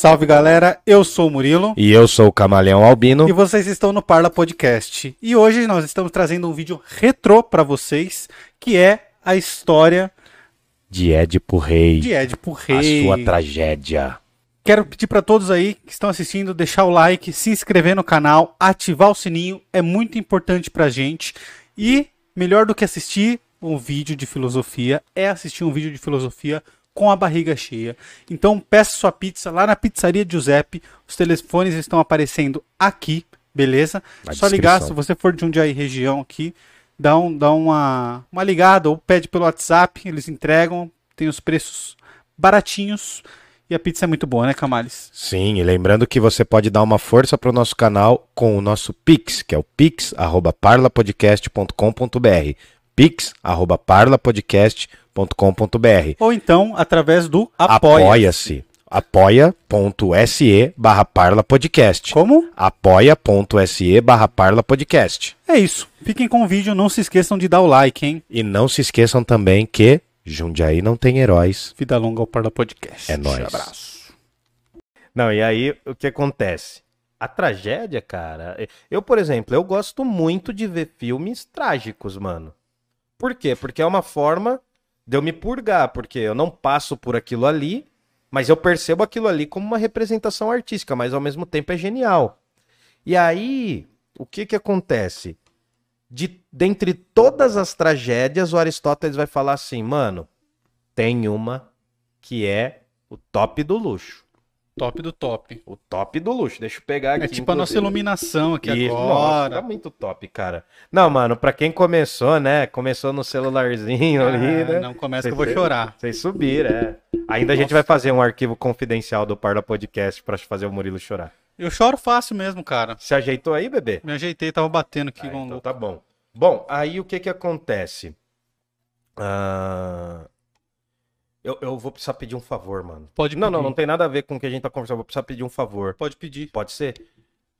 Salve galera, eu sou o Murilo. E eu sou o Camaleão Albino. E vocês estão no Parla Podcast. E hoje nós estamos trazendo um vídeo retrô para vocês, que é a história de Édipo Rei. De Édipo Rei. A sua tragédia. Quero pedir para todos aí que estão assistindo deixar o like, se inscrever no canal, ativar o sininho, é muito importante pra gente. E melhor do que assistir um vídeo de filosofia é assistir um vídeo de filosofia com a barriga cheia. Então peça sua pizza lá na pizzaria Giuseppe. Os telefones estão aparecendo aqui, beleza? Na Só ligar se você for de um aí região aqui, dá, um, dá uma, uma ligada ou pede pelo WhatsApp, eles entregam, tem os preços baratinhos. E a pizza é muito boa, né, Camales? Sim, e lembrando que você pode dar uma força para o nosso canal com o nosso Pix, que é o pix@parlapodcast.com.br. pix@parlapodcast.com.br. Ou então através do Apoia-se. apoia.se barra Parla Podcast. Como? apoia.se barra Parla Podcast. É isso. Fiquem com o vídeo, não se esqueçam de dar o like, hein? E não se esqueçam também que Jundiaí não tem heróis. Vida longa ao Parla Podcast. É nóis. Abraço. Não, e aí o que acontece? A tragédia, cara. Eu, por exemplo, eu gosto muito de ver filmes trágicos, mano. Por quê? Porque é uma forma de eu me purgar, porque eu não passo por aquilo ali, mas eu percebo aquilo ali como uma representação artística, mas ao mesmo tempo é genial. E aí, o que que acontece? de dentre todas as tragédias, o Aristóteles vai falar assim, mano, tem uma que é o top do luxo. Top do top. O top do luxo. Deixa eu pegar aqui. É tipo inclusive. a nossa iluminação aqui Isso, agora. Nossa, tá muito top, cara. Não, mano, pra quem começou, né? Começou no celularzinho ali, ah, né? Não começa que eu vou chorar. Vocês subiram, é. Ainda nossa. a gente vai fazer um arquivo confidencial do Parla Podcast pra fazer o Murilo chorar. Eu choro fácil mesmo, cara. Se ajeitou aí, bebê? Me ajeitei, tava batendo aqui. Ah, então tá bom. Bom, aí o que que acontece? Uh... Eu, eu vou precisar pedir um favor, mano. Pode pedir. Não, não, não tem nada a ver com o que a gente tá conversando. Vou precisar pedir um favor. Pode pedir. Pode ser?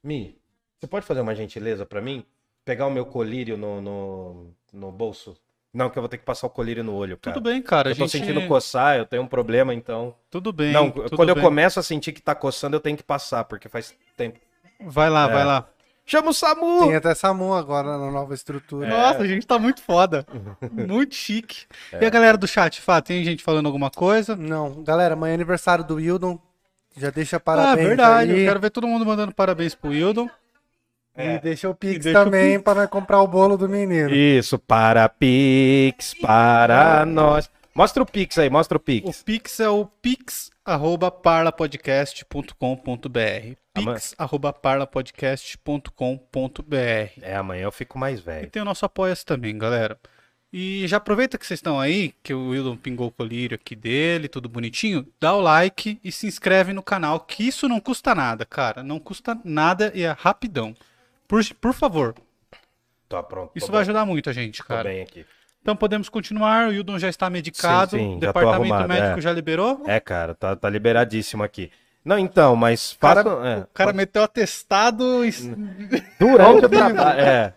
Mi, você pode fazer uma gentileza para mim? Pegar o meu colírio no, no, no bolso? Não, que eu vou ter que passar o colírio no olho, cara. Tudo bem, cara. Eu tô gente... sentindo coçar, eu tenho um problema, então. Tudo bem. Não, tudo quando bem. eu começo a sentir que tá coçando, eu tenho que passar, porque faz tempo. Vai lá, é. vai lá. Chama o SAMU! Tem até SAMU agora na nova estrutura. É. Nossa, a gente tá muito foda. muito chique. É. E a galera do chat, Fá, tem gente falando alguma coisa? Não. Galera, amanhã é aniversário do Wildon. Já deixa parabéns. Ah, verdade. Aí. Eu quero ver todo mundo mandando parabéns pro Wildon. É. E deixa o Pix deixa também para comprar o bolo do menino. Isso, para Pix, para nós. Mostra o Pix aí, mostra o Pix. O Pix é o pix@parlapodcast.com.br. pix@parlapodcast.com.br. É, amanhã eu fico mais velho. E tem o nosso apoia-se também, galera. E já aproveita que vocês estão aí, que o Wildon pingou o colírio aqui dele, tudo bonitinho, dá o like e se inscreve no canal, que isso não custa nada, cara. Não custa nada e é rapidão. Por, por favor. Tá pronto. Isso vai ajudar muito a gente, cara. Tô bem aqui. Então podemos continuar. O Hildon já está medicado. Sim, sim, o departamento arrumado, médico é. já liberou? É, cara, tá, tá liberadíssimo aqui. Não, então, mas. O cara, é, o cara meteu atestado. Durante o trabalho. É.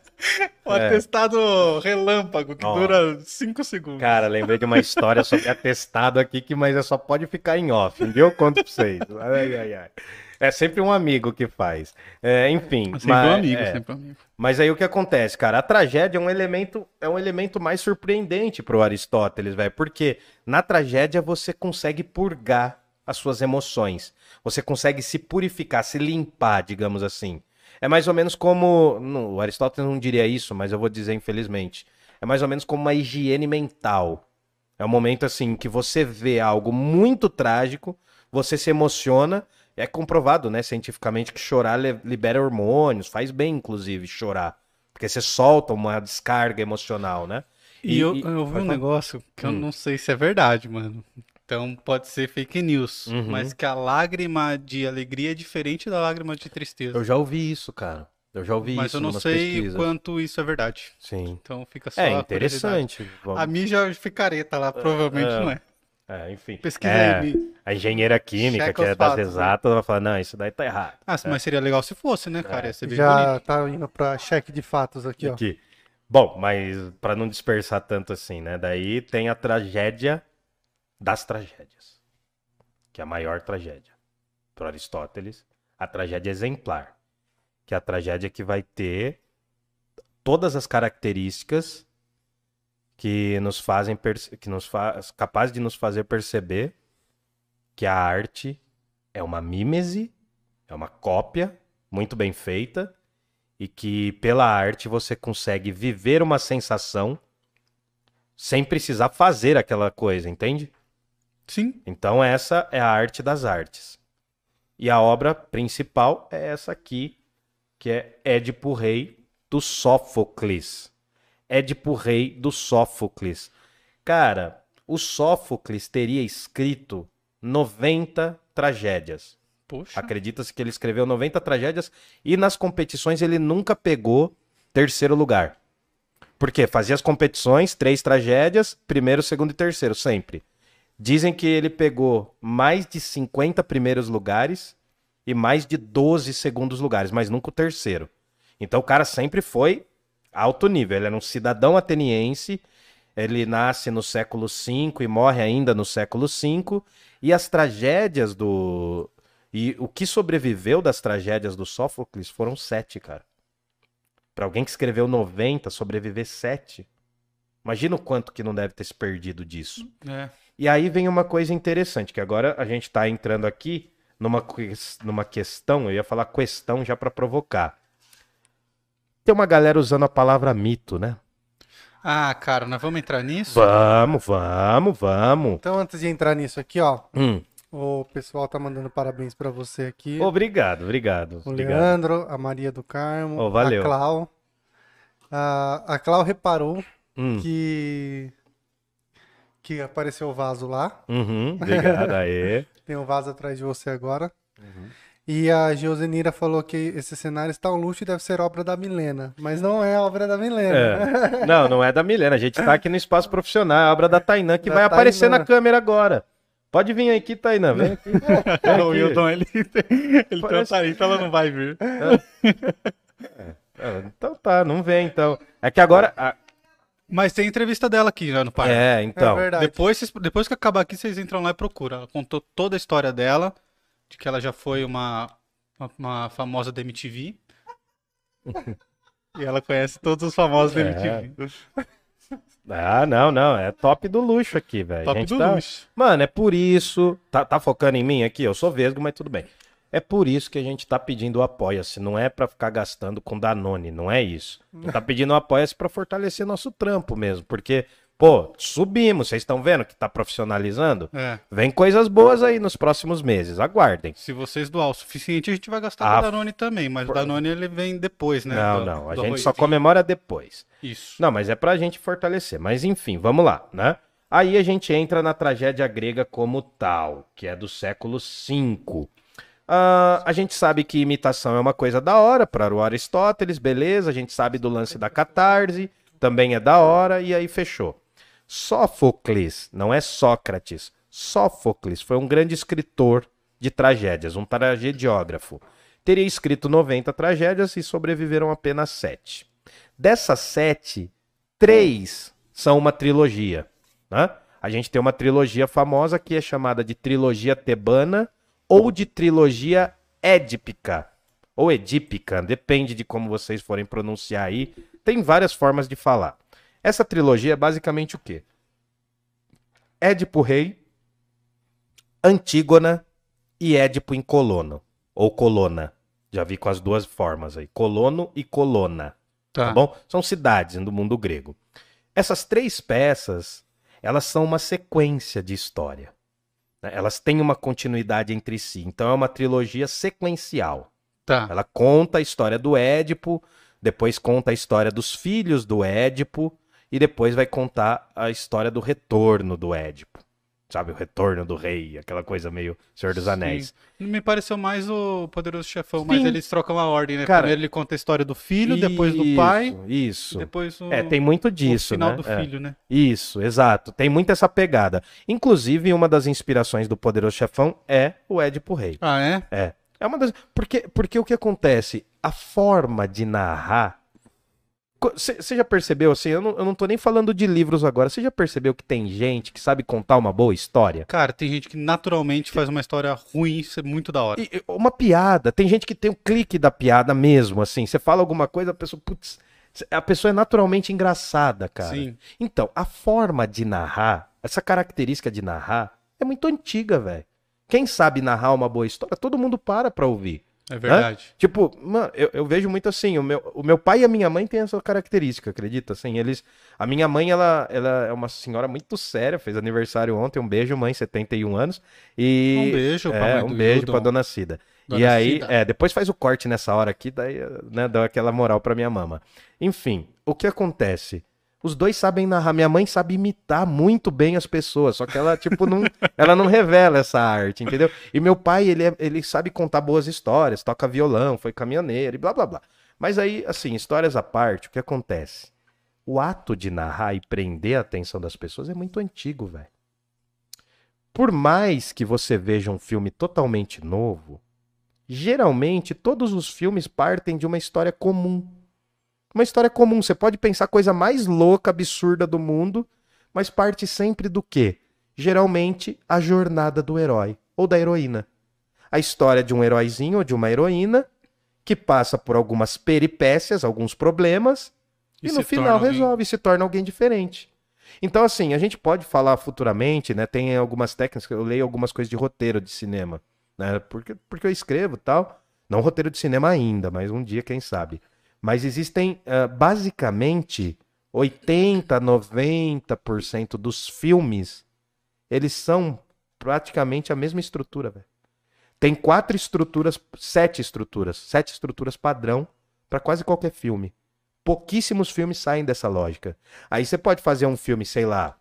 O é. atestado relâmpago, que oh. dura 5 segundos. Cara, lembrei de uma história sobre atestado aqui, que mas só pode ficar em off, viu? Eu conto pra vocês. Ai, ai, ai. É sempre um amigo que faz. É, enfim. Sempre mas, um amigo, é, sempre um amigo. Mas aí o que acontece, cara? A tragédia é um elemento, é um elemento mais surpreendente pro Aristóteles, velho. Porque na tragédia você consegue purgar as suas emoções. Você consegue se purificar, se limpar, digamos assim. É mais ou menos como. Não, o Aristóteles não diria isso, mas eu vou dizer infelizmente. É mais ou menos como uma higiene mental. É um momento assim que você vê algo muito trágico, você se emociona, é comprovado, né, cientificamente, que chorar libera hormônios, faz bem, inclusive, chorar. Porque você solta uma descarga emocional, né? E, e eu, eu vi um negócio que hum. eu não sei se é verdade, mano. Então pode ser fake news. Uhum. Mas que a lágrima de alegria é diferente da lágrima de tristeza. Eu já ouvi isso, cara. Eu já ouvi mas isso. Mas eu não sei pesquisas. quanto isso é verdade. Sim. Então fica só. É interessante. A, a mídia ficareta lá, provavelmente é, não é. É, enfim. Pesquisa é, aí. A engenheira química, Checa que é das fatos, né? exatas, vai falar, não, isso daí tá errado. Ah, é. mas seria legal se fosse, né, cara? Ia ser bem Já bonito. tá indo pra cheque de fatos aqui, ó. Aqui. Bom, mas para não dispersar tanto assim, né? Daí tem a tragédia das tragédias. Que é a maior tragédia. para Aristóteles, a tragédia exemplar, que é a tragédia que vai ter todas as características que nos fazem que nos faz capaz de nos fazer perceber que a arte é uma mímese, é uma cópia muito bem feita e que pela arte você consegue viver uma sensação sem precisar fazer aquela coisa, entende? Sim. Então essa é a arte das artes. E a obra principal é essa aqui, que é Édipo Rei do Sófocles. Édipo Rei do Sófocles. Cara, o Sófocles teria escrito 90 tragédias. Acredita-se que ele escreveu 90 tragédias e nas competições ele nunca pegou terceiro lugar. Por quê? Fazia as competições, três tragédias, primeiro, segundo e terceiro, sempre. Dizem que ele pegou mais de 50 primeiros lugares e mais de 12 segundos lugares, mas nunca o terceiro. Então o cara sempre foi alto nível. Ele era um cidadão ateniense, ele nasce no século V e morre ainda no século V. E as tragédias do. E o que sobreviveu das tragédias do Sófocles foram sete, cara. Para alguém que escreveu 90, sobreviver sete. Imagina o quanto que não deve ter se perdido disso. É. E aí vem uma coisa interessante, que agora a gente está entrando aqui numa, numa questão, eu ia falar questão já para provocar. Tem uma galera usando a palavra mito, né? Ah, cara, nós vamos entrar nisso? Vamos, vamos, vamos. Então, antes de entrar nisso aqui, ó, Hum. o pessoal tá mandando parabéns pra você aqui. Obrigado, obrigado. o obrigado. Leandro, a Maria do Carmo, Oh, valeu. a Clau. A, a Clau reparou Hum. que que apareceu o vaso lá. Uhum, obrigado, aê. Tem um vaso atrás de você agora. Uhum. E a Josenira falou que esse cenário está um luxo e deve ser obra da Milena. Mas não é obra da Milena. É. Não, não é da Milena. A gente tá aqui no espaço profissional. É a obra da Tainã que Da vai aparecer na câmera agora. Pode vir aqui, Tainã. Vem aqui. Vem o aqui. Hildon, ele, ele tem um Parece- ela não vai vir. Ah, Então tá, não vem então. É que agora. ah, Mas tem entrevista dela aqui já no Pai. É, então. É verdade. Depois, vocês- depois que acabar aqui, vocês entram lá e procuram. Ela contou toda a história dela, de que ela já foi uma, uma, uma famosa da MTV. e ela conhece todos os famosos da É. MTV. Ah, não, não. É top do luxo aqui, velho. Top do tá- luxo. Mano, é por isso. Tá, tá focando em mim aqui? Eu sou vesgo, mas tudo bem. É por isso que a gente tá pedindo o apoia-se. Não é pra ficar gastando com Danone, não é isso. A gente tá pedindo o apoia-se pra fortalecer nosso trampo mesmo. Porque, pô, subimos. Vocês estão vendo que tá profissionalizando? É. Vem coisas boas aí nos próximos meses. Aguardem. Se vocês doar o suficiente, a gente vai gastar Ah, com o Danone também. Mas o Danone ele vem depois, né? não, do- não. A gente só comemora depois. Isso. Não, mas é pra gente fortalecer. Mas enfim, vamos lá, né? Aí a gente entra na tragédia grega como tal, que é do século V. Ah, a gente sabe que imitação é uma coisa da hora para o Aristóteles, beleza. A gente sabe do lance da catarse, também é da hora, e aí fechou. Sófocles, não é Sócrates. Sófocles foi um grande escritor de tragédias, um tragediógrafo. Teria escrito 90 tragédias e sobreviveram apenas sete. Dessas sete, três são uma trilogia. Né? A gente tem uma trilogia famosa que é chamada de trilogia tebana ou de trilogia édipica. Ou edípica, depende de como vocês forem pronunciar aí. Tem várias formas de falar. Essa trilogia é basicamente o quê? Édipo Rei, Antígona e Édipo em Colono. Ou Colona. Já vi com as duas formas aí. Colono e Colona Tá. tá bom? São cidades do mundo grego. Essas três peças, elas são uma sequência de história. né? Elas têm uma continuidade entre si. Então é uma trilogia sequencial. Tá. Ela conta a história do Édipo, depois conta a história dos filhos do Édipo e depois vai contar a história do retorno do Édipo. Sabe, o retorno do rei, aquela coisa meio Senhor dos Anéis. Sim. Me pareceu mais o Poderoso Chefão, mas Sim. eles trocam a ordem, né? Cara, Primeiro ele conta a história do filho, depois do pai, Isso. depois o, É, tem muito o disso, final né? do É. filho, né? Isso, exato. Tem muito essa pegada. Inclusive, uma das inspirações do Poderoso Chefão é o Édipo Rei. Ah, é? É. É uma das. Porque, porque o que acontece? A forma de narrar Você já percebeu, assim, eu não, eu não tô nem falando de livros agora, você já percebeu que tem gente que sabe contar uma boa história? Cara, tem gente que naturalmente faz uma história ruim, isso é muito da hora. E, uma piada, tem gente que tem o clique da piada mesmo, assim, você fala alguma coisa, a pessoa, putz, a pessoa é naturalmente engraçada, cara. Sim. Então, a forma de narrar, essa característica de narrar, é muito antiga, velho. Quem sabe narrar uma boa história, todo mundo para pra ouvir. É verdade. Né? Tipo, mano, eu, eu, vejo muito assim, o meu, o meu pai e a minha mãe têm essa característica, acredita? Assim, eles. A minha mãe, ela, ela é uma senhora muito séria, fez aniversário ontem, um beijo, mãe, 71 anos. E. Um beijo pra é, mãe um beijo Hildon. pra dona Cida. Dona e aí, Cida. é, depois faz o corte nessa hora aqui, daí, né, dá aquela moral pra minha mama. Enfim, o que acontece? Os dois sabem narrar. Minha mãe sabe imitar muito bem as pessoas, só que ela, tipo, não, ela não revela essa arte, entendeu? E meu pai, ele, é- ele sabe contar boas histórias, toca violão, foi caminhoneiro e blá blá blá. Mas aí, assim, histórias à parte, o que acontece? O ato de narrar e prender a atenção das pessoas é muito antigo, velho. Por mais que você veja um filme totalmente novo, geralmente todos os filmes partem de uma história comum. Uma história comum, você pode pensar a coisa mais louca, absurda do mundo, mas parte sempre do quê? Geralmente a jornada do herói ou da heroína. A história de um heróizinho ou de uma heroína que passa por algumas peripécias, alguns problemas, e, se no final alguém- resolve e se torna alguém diferente. Então, assim, a gente pode falar futuramente, né? Tem algumas técnicas, eu leio algumas coisas de roteiro de cinema, né? Porque, porque eu escrevo e tal. Não roteiro de cinema ainda, mas um dia, quem sabe. Mas existem, ah, basicamente, 80, 90% dos filmes, eles são praticamente a mesma estrutura. Tem quatro estruturas, sete estruturas, sete estruturas padrão para quase qualquer filme. Pouquíssimos filmes saem dessa lógica. Aí você pode fazer um filme, sei lá,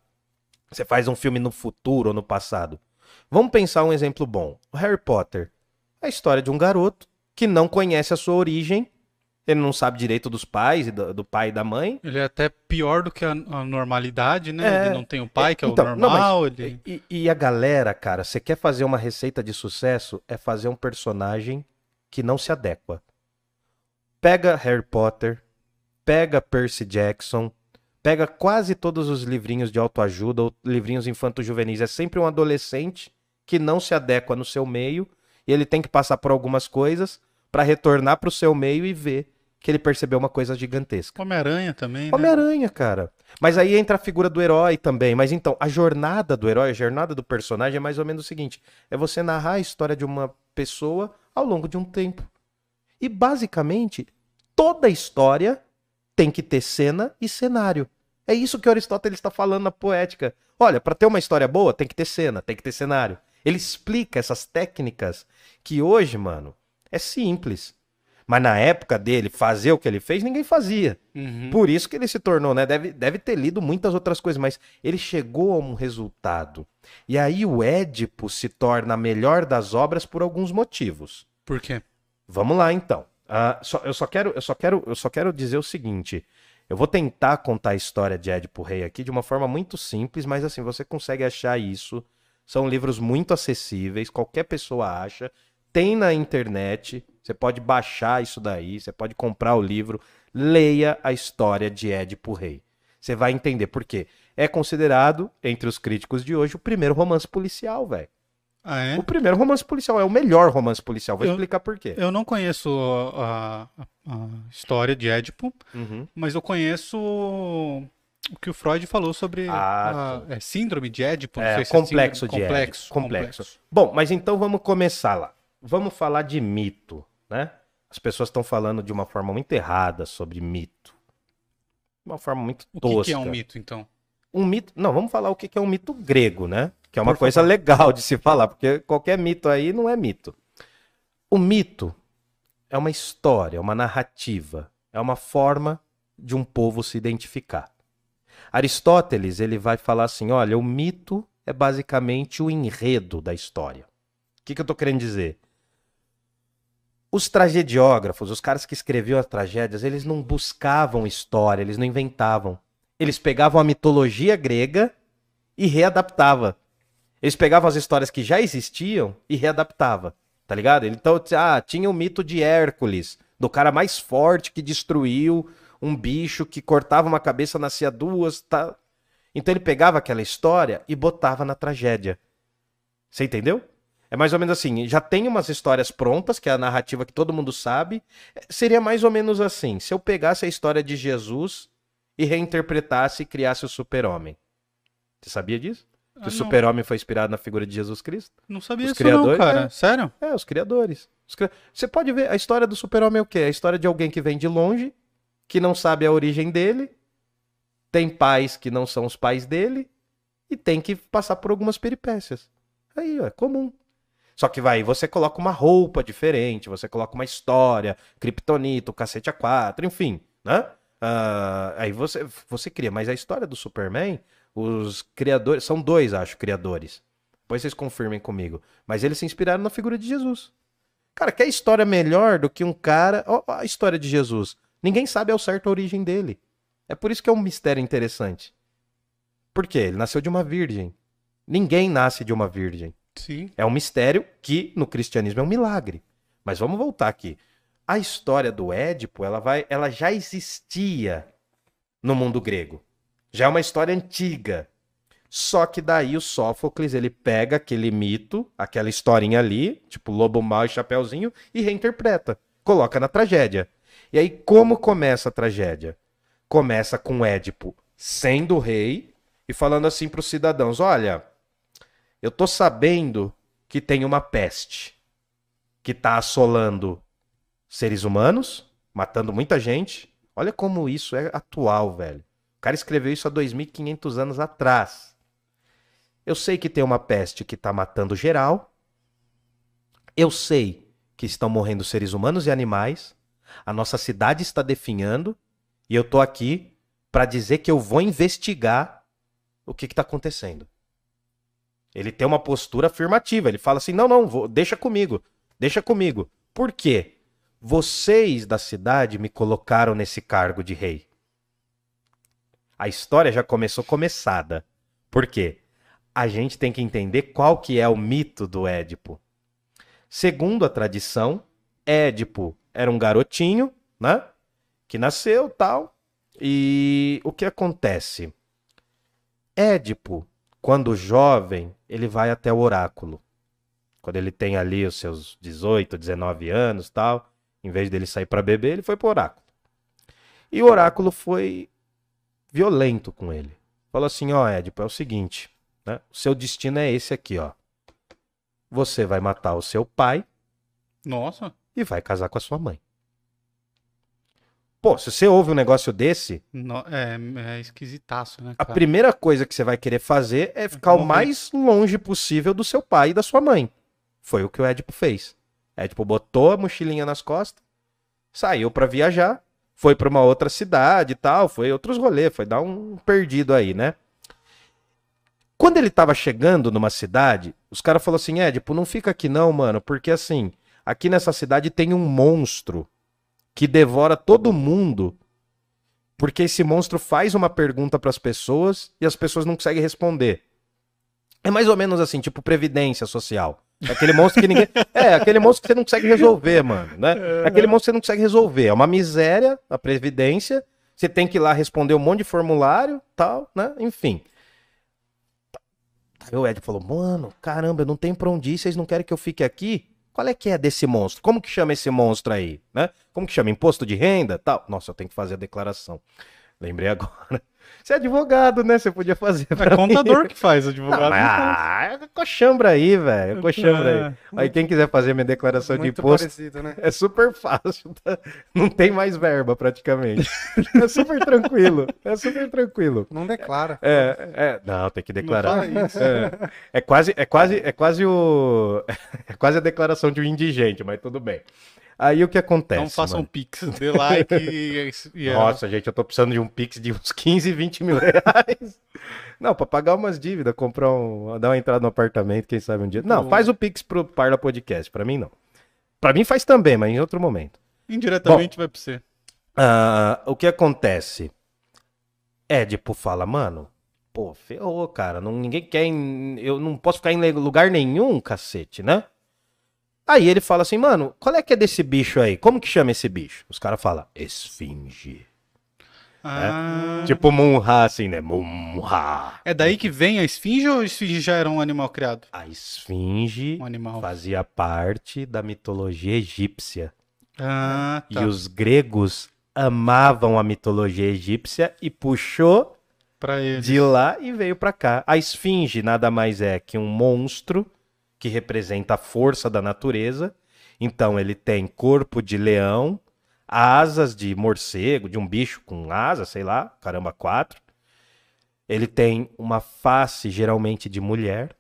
você faz um filme no futuro ou no passado. Vamos pensar um exemplo bom. O Harry Potter. A história de um garoto que não conhece a sua origem, ele não sabe direito dos pais, do, do pai e da mãe. Ele é até pior do que a, a normalidade, né? É. Ele não tem o pai, que é Então, o não, mas- normal. ele... E, e a galera, cara, você quer fazer uma receita de sucesso? É fazer um personagem que não se adequa. Pega Harry Potter, pega Percy Jackson, pega quase todos os livrinhos de autoajuda ou livrinhos infanto-juvenis. É sempre um adolescente que não se adequa no seu meio e ele tem que passar por algumas coisas para retornar pro seu meio e ver que ele percebeu uma coisa gigantesca. Homem-Aranha também, né? Homem-Aranha, cara. Mas aí entra a figura do herói também. Mas então, a jornada do herói, a jornada do personagem é mais ou menos o seguinte: é você narrar a história de uma pessoa ao longo de um tempo. E basicamente, toda história tem que ter cena e cenário. É isso que Aristóteles está falando na poética. Olha, para ter uma história boa, tem que ter cena, tem que ter cenário. Ele explica essas técnicas que hoje, mano, é simples. Mas na época dele, fazer o que ele fez, ninguém fazia. Uhum. Por isso que ele se tornou, né? Deve, deve ter lido muitas outras coisas, mas ele chegou a um resultado. E aí o Édipo se torna a melhor das obras por alguns motivos. Por quê? Vamos lá então. Ah, só- eu, só quero, eu, só quero, eu só quero dizer o seguinte. Eu vou tentar contar a história de Édipo Rei aqui de uma forma muito simples, mas assim, você consegue achar isso. São livros muito acessíveis, qualquer pessoa acha. Tem na internet, você pode baixar isso daí, você pode comprar o livro. Leia a história de Édipo Rei. Você vai entender por quê. É considerado, entre os críticos de hoje, o primeiro romance policial, velho. Ah, é? O primeiro romance policial, é o melhor romance policial. Vou Eu- explicar por quê. Eu não conheço a, a- a história de Édipo, Uhum. mas eu conheço o que o Freud falou sobre Ah, a é, síndrome de Édipo. É, complexo é de síndrome, Édipo, complexo. Bom, mas então vamos começar lá. Vamos falar de mito, né? As pessoas estão falando de uma forma muito errada sobre mito. De uma forma muito O tosca. que, que é um mito, então? Um mito. Não, vamos falar o que que é um mito grego, né? Que é uma Por coisa favor. legal de se falar, porque qualquer mito aí não é mito. O mito é uma história, é uma narrativa, é uma forma de um povo se identificar. Aristóteles, ele vai falar assim, olha, o mito é basicamente o enredo da história. O que, que eu tô querendo dizer? Os tragediógrafos, os caras que escreviam as tragédias, eles não buscavam história, eles não inventavam. Eles pegavam a mitologia grega e readaptava. Eles pegavam as histórias que já existiam e readaptava, tá ligado? Então, ah, tinha o mito de Hércules, do cara mais forte que destruiu um bicho que cortava uma cabeça, nascia duas, tá? Então ele pegava aquela história e botava na tragédia. Você entendeu? É mais ou menos assim, já tem umas histórias prontas, que é a narrativa que todo mundo sabe. Seria mais ou menos assim, se eu pegasse a história de Jesus e reinterpretasse e criasse o super-homem. Você sabia disso? Que Ah, o super-homem foi inspirado na figura de Jesus Cristo? Não sabia Os disso não, criadores, cara. é. Sério? É, os criadores. Os cri- Você pode ver, a história do super-homem é o quê? É a história de alguém que vem de longe, que não sabe a origem dele, tem pais que não são os pais dele, e tem que passar por algumas peripécias. Aí, ó, é comum. Só que vai, você coloca uma roupa diferente, você coloca uma história, Kryptonito, cacete A4, enfim, né? Ah, aí você, você cria, mas a história do Superman, os criadores, são dois, acho, criadores. Depois vocês confirmem comigo. Mas eles se inspiraram na figura de Jesus. Cara, quer história melhor do que um cara. Ó a história de Jesus. Ninguém sabe ao certo a origem dele. É por isso que é um mistério interessante. Por quê? Ele nasceu de uma virgem. Ninguém nasce de uma virgem. Sim. É um mistério que no cristianismo é um milagre. Mas vamos voltar aqui. A história do Édipo, ela vai, ela já existia no mundo grego. Já é uma história antiga. Só que daí o Sófocles, ele pega aquele mito, aquela historinha ali, tipo lobo mau e chapeuzinho, e reinterpreta. Coloca na tragédia. E aí como começa a tragédia? Começa com Édipo sendo rei e falando assim para os cidadãos: "Olha, eu tô sabendo que tem uma peste que tá assolando seres humanos, matando muita gente. Olha como isso é atual, velho. O cara escreveu isso há 2500 anos atrás. Eu sei que tem uma peste que tá matando geral. Eu sei que estão morrendo seres humanos e animais. A nossa cidade está definhando e eu tô aqui para dizer que eu vou investigar o que que tá acontecendo. Ele tem uma postura afirmativa. Ele fala assim: não, não, vou- deixa comigo. Deixa comigo. Por quê? Vocês da cidade me colocaram nesse cargo de rei. A história já começou começada. Por quê? A gente tem que entender qual que é o mito do Édipo. Segundo a tradição, Édipo era um garotinho, né? Que nasceu tal. E o que acontece? Édipo, quando jovem, ele vai até o oráculo. Quando ele tem ali os seus 18, 19 anos tal, em vez dele sair para beber, ele foi pro oráculo. E o oráculo foi violento com ele. Falou assim: Ó, Édipo, é o seguinte, né? O seu destino é esse aqui, ó. Você vai matar o seu pai Nossa. e vai casar com a sua mãe. Pô, se você ouve um negócio desse, No- é, é esquisitaço, né, a cara? primeira coisa que você vai querer fazer é ficar o mais longe possível do seu pai e da sua mãe. Foi o que o Édipo fez. Édipo botou a mochilinha nas costas, saiu pra viajar, foi pra uma outra cidade e tal, foi outros rolês, foi dar um perdido aí, né? Quando ele tava chegando numa cidade, os caras falaram assim: Édipo, não fica aqui não, mano, porque assim, aqui nessa cidade tem um monstro que devora todo mundo porque esse monstro faz uma pergunta pras pessoas e as pessoas não conseguem responder. É mais ou menos assim, tipo previdência social. É Aquele monstro que ninguém. É, aquele monstro que você não consegue resolver, mano, né? É Aquele monstro que você não consegue resolver. É uma miséria a previdência. Você tem que ir lá responder um monte de formulário, tal, né? Enfim. Aí o Ed falou: Mano, caramba, eu não tenho pra onde ir, vocês não querem que eu fique aqui? Qual é que é desse monstro? Como que chama esse monstro aí? Né? Como que chama? Imposto de renda? Tal. Nossa, eu tenho que fazer a declaração. Lembrei agora. Você é advogado, né? Você podia fazer. É pra mim. contador que faz, advogado. não ah, é coxambra aí, velho. é Coxambra aí. É, Aí quem quiser fazer minha declaração de Muito imposto, parecido, né? é super fácil. tá? Não tem mais verba praticamente. É super tranquilo. É super tranquilo. Não declara. É, é, não, tem que Não declarar. fala isso. É, é quase, é quase, é quase o, é quase a declaração de um indigente, mas tudo bem. Aí o que acontece? Não façam mano? pix, dê like e, e é- Nossa, gente, eu tô precisando de um pix de uns 15, 20 mil reais. Não, pra pagar umas dívidas, comprar um, dar uma entrada no apartamento, quem sabe um dia. Não, Bom. faz o pix pro Parla Podcast, pra mim não. Pra mim faz também, mas em outro momento. indiretamente vai pra você. Ah, o que acontece? Édipo fala, mano, pô, ferrou, cara. Não, ninguém quer. em- eu não posso ficar em lugar nenhum, cacete, né? Aí ele fala assim, mano, qual é que é desse bicho aí? Como que chama esse bicho? Os caras falam, esfinge. Ah. Tipo Munra, assim, né? Munra. É daí que vem a esfinge ou a esfinge já era um animal criado? A esfinge Um animal. fazia parte da mitologia egípcia. Ah, tá. E os gregos amavam a mitologia egípcia e puxou de lá e veio pra cá. A esfinge nada mais é que um monstro que representa a força da natureza. Então ele tem corpo de leão, asas de morcego, de um bicho com asas, sei lá, caramba, quatro. Ele tem uma face geralmente de mulher,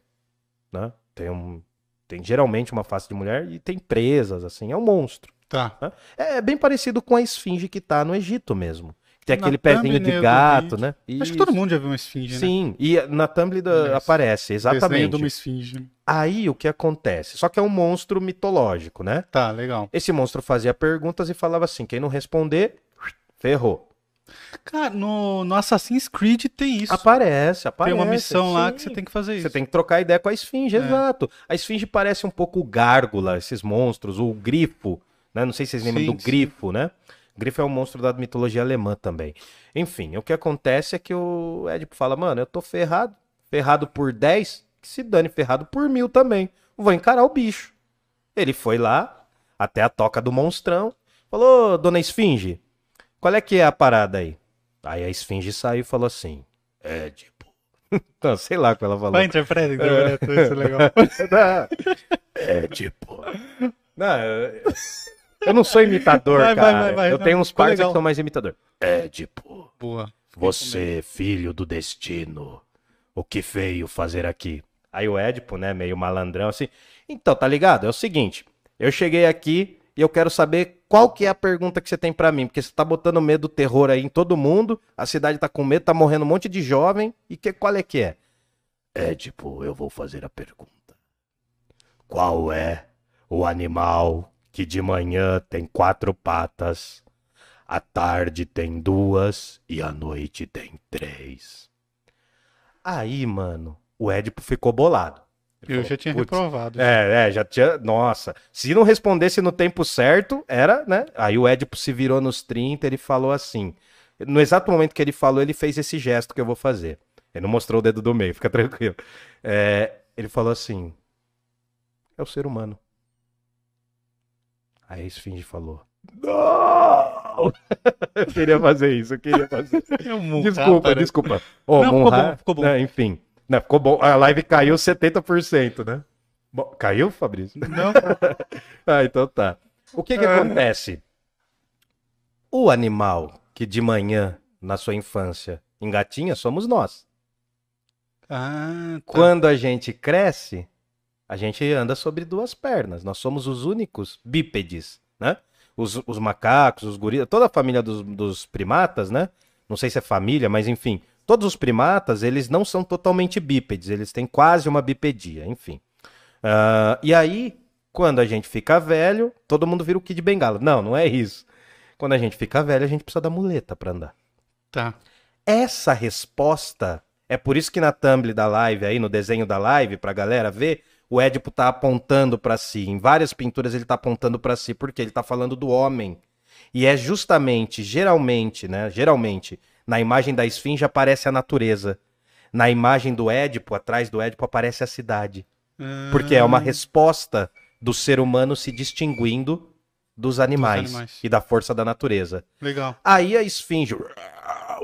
né? Tem um tem geralmente uma face de mulher e tem presas assim, é um monstro. Tá. É bem parecido com a esfinge que tá no Egito mesmo. Que tem Na aquele pezinho de gato, né? Acho que todo mundo já viu uma esfinge, né? Sim, e na Isso. aparece, Desenho exatamente. de uma esfinge. Aí o que acontece? Só que é um monstro mitológico, né? Tá, legal. Esse monstro fazia perguntas e falava assim: quem não responder, ferrou. Cara, no, no Assassin's Creed tem isso. Aparece, aparece. tem uma missão lá sim. que você tem que fazer isso. Você tem que trocar ideia com a esfinge, É. exato. A esfinge parece um pouco o gárgula, esses monstros, o grifo, né? Não sei se vocês lembram Sim, do sim. grifo, né? Grifo é um monstro da mitologia alemã também. Enfim, o que acontece é que o Édipo fala, mano, eu tô ferrado, ferrado por 10, que se dane ferrado por mil também. Vou encarar o bicho. Ele foi lá, até a toca do monstrão, falou, dona Esfinge, qual é que é a parada aí? Aí a Esfinge saiu e falou assim, Édipo. Não, sei lá o que ela falou. Vai, interpreta, interpreta. Isso é legal. É tipo. Não, eu, não sou imitador, Vai, cara. vai, vai, eu tenho uns legal. que são mais imitador. É tipo. Boa. Você, filho do destino, o que veio fazer aqui? Aí o Édipo, né, meio malandrão, assim. Então, tá ligado? É o seguinte, eu cheguei aqui e eu quero saber qual que é a pergunta que você tem pra mim, porque você tá botando medo, terror aí em todo mundo, a cidade tá com medo, tá morrendo um monte de jovem, e que, qual é que é? Édipo, eu vou fazer a pergunta. Qual é o animal que de manhã tem quatro patas, à tarde tem duas e à noite tem três? Aí, mano, o Édipo ficou bolado. Ele Eu falou, já tinha "Putz, reprovado. é, é, já tinha. Nossa. Se não respondesse no tempo certo, era, né? Aí o Édipo se virou nos 30, ele falou assim. No exato momento que ele falou, ele fez esse gesto que eu vou fazer. Ele não mostrou o dedo do meio, fica tranquilo. É, ele falou assim: É o ser humano. Aí a Esfinge falou: Não! eu queria fazer isso, eu queria fazer. É um Desculpa, né? desculpa. Ô, Não, ficou bom, ficou bom. né, enfim. Né, ficou bom. A live caiu 70%, né? Bom, caiu, Fabrício? Não, ah, então tá. O que que acontece? O animal que de manhã, na sua infância, engatinha, somos nós. Ah, tá. Quando a gente cresce, a gente anda sobre duas pernas. Nós somos os únicos bípedes, né? Os, os macacos, os gorilas, toda a família dos, dos primatas, né? Não sei se é família, mas enfim. Todos os primatas, eles não são totalmente bípedes, eles têm quase uma bipedia, enfim. Ah, e aí, quando a gente fica velho, todo mundo vira o Kid Bengala. Não, não é isso. Quando a gente fica velho, a gente precisa da muleta pra andar. Tá. Essa resposta é por isso que na thumb da live aí, no desenho da live, pra galera ver, o Édipo tá apontando pra si. Em várias pinturas ele tá apontando pra si, porque ele tá falando do homem. E é justamente, geralmente, né? Geralmente, na imagem da esfinge aparece a natureza. Na imagem do Édipo, atrás do Édipo, aparece a cidade. Porque é uma Ah, resposta do ser humano se distinguindo dos animais, animais. e da força da natureza. Legal. Aí a esfinge.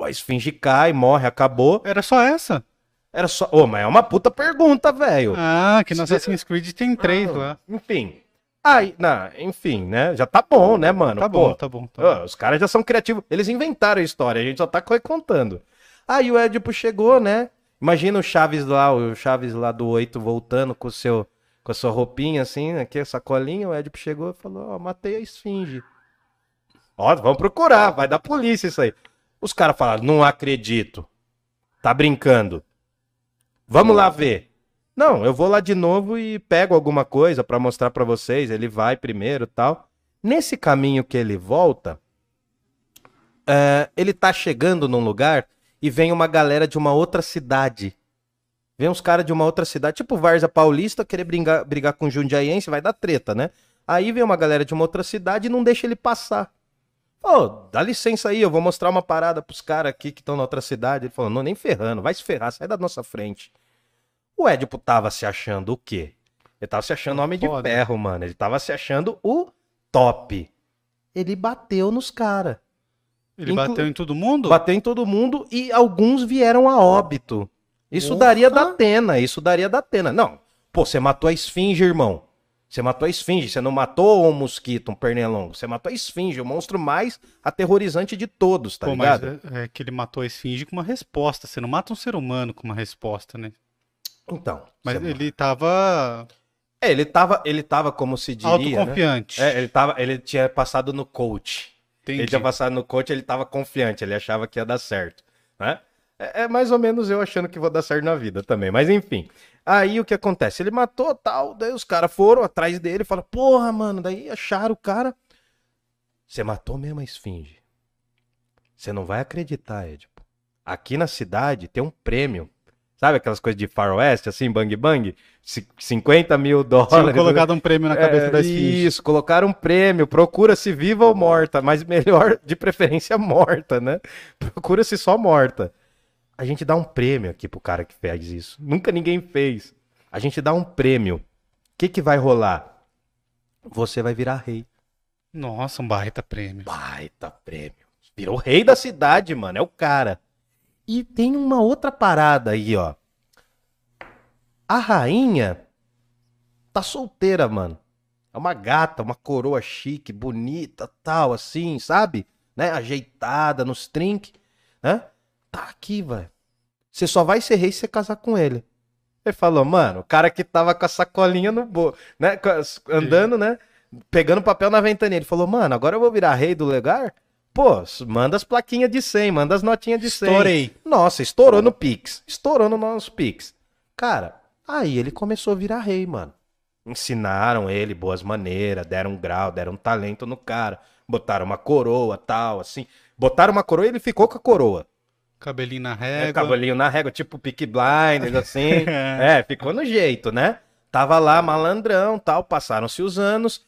A esfinge cai, morre, acabou. Era só essa? Era só. Ô, mas é uma puta pergunta, velho. Ah, que no Assassin's Creed tem três Ah, lá. Enfim. Aí, não, enfim, né? Já tá bom, né, mano? Tá Pô, bom, tá bom. Tá ó, bom. os caras já são criativos. Eles inventaram a história, a gente só tá recontando. Aí o Édipo chegou, né? Imagina o Chaves lá, o Chaves lá do 8 voltando com o seu com a sua roupinha assim, aqui a sacolinha, o Édipo chegou e falou: "Ó, matei a esfinge". Ó, vamos procurar, vai dar polícia isso aí. Os caras falaram: "Não acredito". Tá brincando. Vamos lá ver. Não, eu vou lá de novo e pego alguma coisa pra mostrar pra vocês. Ele vai primeiro, tal. Nesse caminho que ele volta, é, ele tá chegando num lugar e vem uma galera de uma outra cidade. Vem uns caras de uma outra cidade, tipo Varza Paulista, querer brigar, brigar com Jundiaiense, vai dar treta, né? Aí vem uma galera de uma outra cidade e não deixa ele passar. Pô, dá licença aí, eu vou mostrar uma parada pros caras aqui que estão na outra cidade. Ele falou, não, nem ferrando, vai se ferrar, sai da nossa frente. O Edipo tava se achando o quê? Ele tava se achando homem de Foda. ferro, mano. Ele tava se achando o top. Ele bateu nos caras. Ele Inclu- bateu em todo mundo? Bateu em todo mundo e alguns vieram a óbito. Isso daria da Atena, isso daria da Atena. Não, pô, você matou a esfinge, irmão. Você matou a esfinge, você não matou um mosquito, um pernilongo. Você matou a esfinge, o monstro mais aterrorizante de todos, tá Pô, mas ligado? é, é que ele matou a esfinge com uma resposta. Você não mata um ser humano com uma resposta, né? Então, Mas você- ele tava É, ele tava, ele tava como se diria, né? autoconfiante. É, ele tava, ele tinha passado no coach. Entendi. Ele tinha passado no coach, ele tava confiante, ele achava que ia dar certo, né? É, é mais ou menos eu achando que vou dar certo na vida também, mas enfim. Aí o que acontece? Ele matou tal, daí os caras foram atrás dele e falaram, porra, mano, daí acharam o cara. Você matou mesmo a esfinge. Você não vai acreditar, Edipo. Aqui na cidade tem um prêmio. Sabe aquelas coisas de faroeste, assim, bang bang? Ci- 50 mil dólares. colocado um prêmio na cabeça É, da esfinge. Isso, colocaram um prêmio. Procura-se viva ou morta, mas melhor, de preferência, morta, né? Procura-se só morta. A gente dá um prêmio aqui pro cara que fez isso. Nunca ninguém fez. A gente dá um prêmio. O que, que vai rolar? Você vai virar rei. Nossa, um baita prêmio. Baita prêmio. Virou rei da cidade, mano. É o cara. E tem uma outra parada aí, ó. A rainha tá solteira, mano. É uma gata, uma coroa chique, bonita, tal, assim, sabe? Né? Ajeitada nos trinques, né? Tá aqui, velho. Você só vai ser rei se você casar com ele. Ele falou, mano, o cara que tava com a sacolinha no bo, né? Andando, né? Pegando papel na ventania. Ele falou, mano, agora eu vou virar rei do lugar? Pô, manda as plaquinhas de 100, manda as notinhas de 100. Estourei. Nossa, estourou no Pix. Estourou no nosso Pix. Cara, aí ele começou a virar rei, mano. Ensinaram ele boas maneiras, deram um grau, deram um talento no cara. Botaram uma coroa, tal, assim. Botaram uma coroa e ele ficou com a coroa. Cabelinho na É, régua. cabelinho na régua, tipo Peaky Blinders, assim. é, ficou no jeito, né? Tava lá malandrão, tal, passaram-se os anos.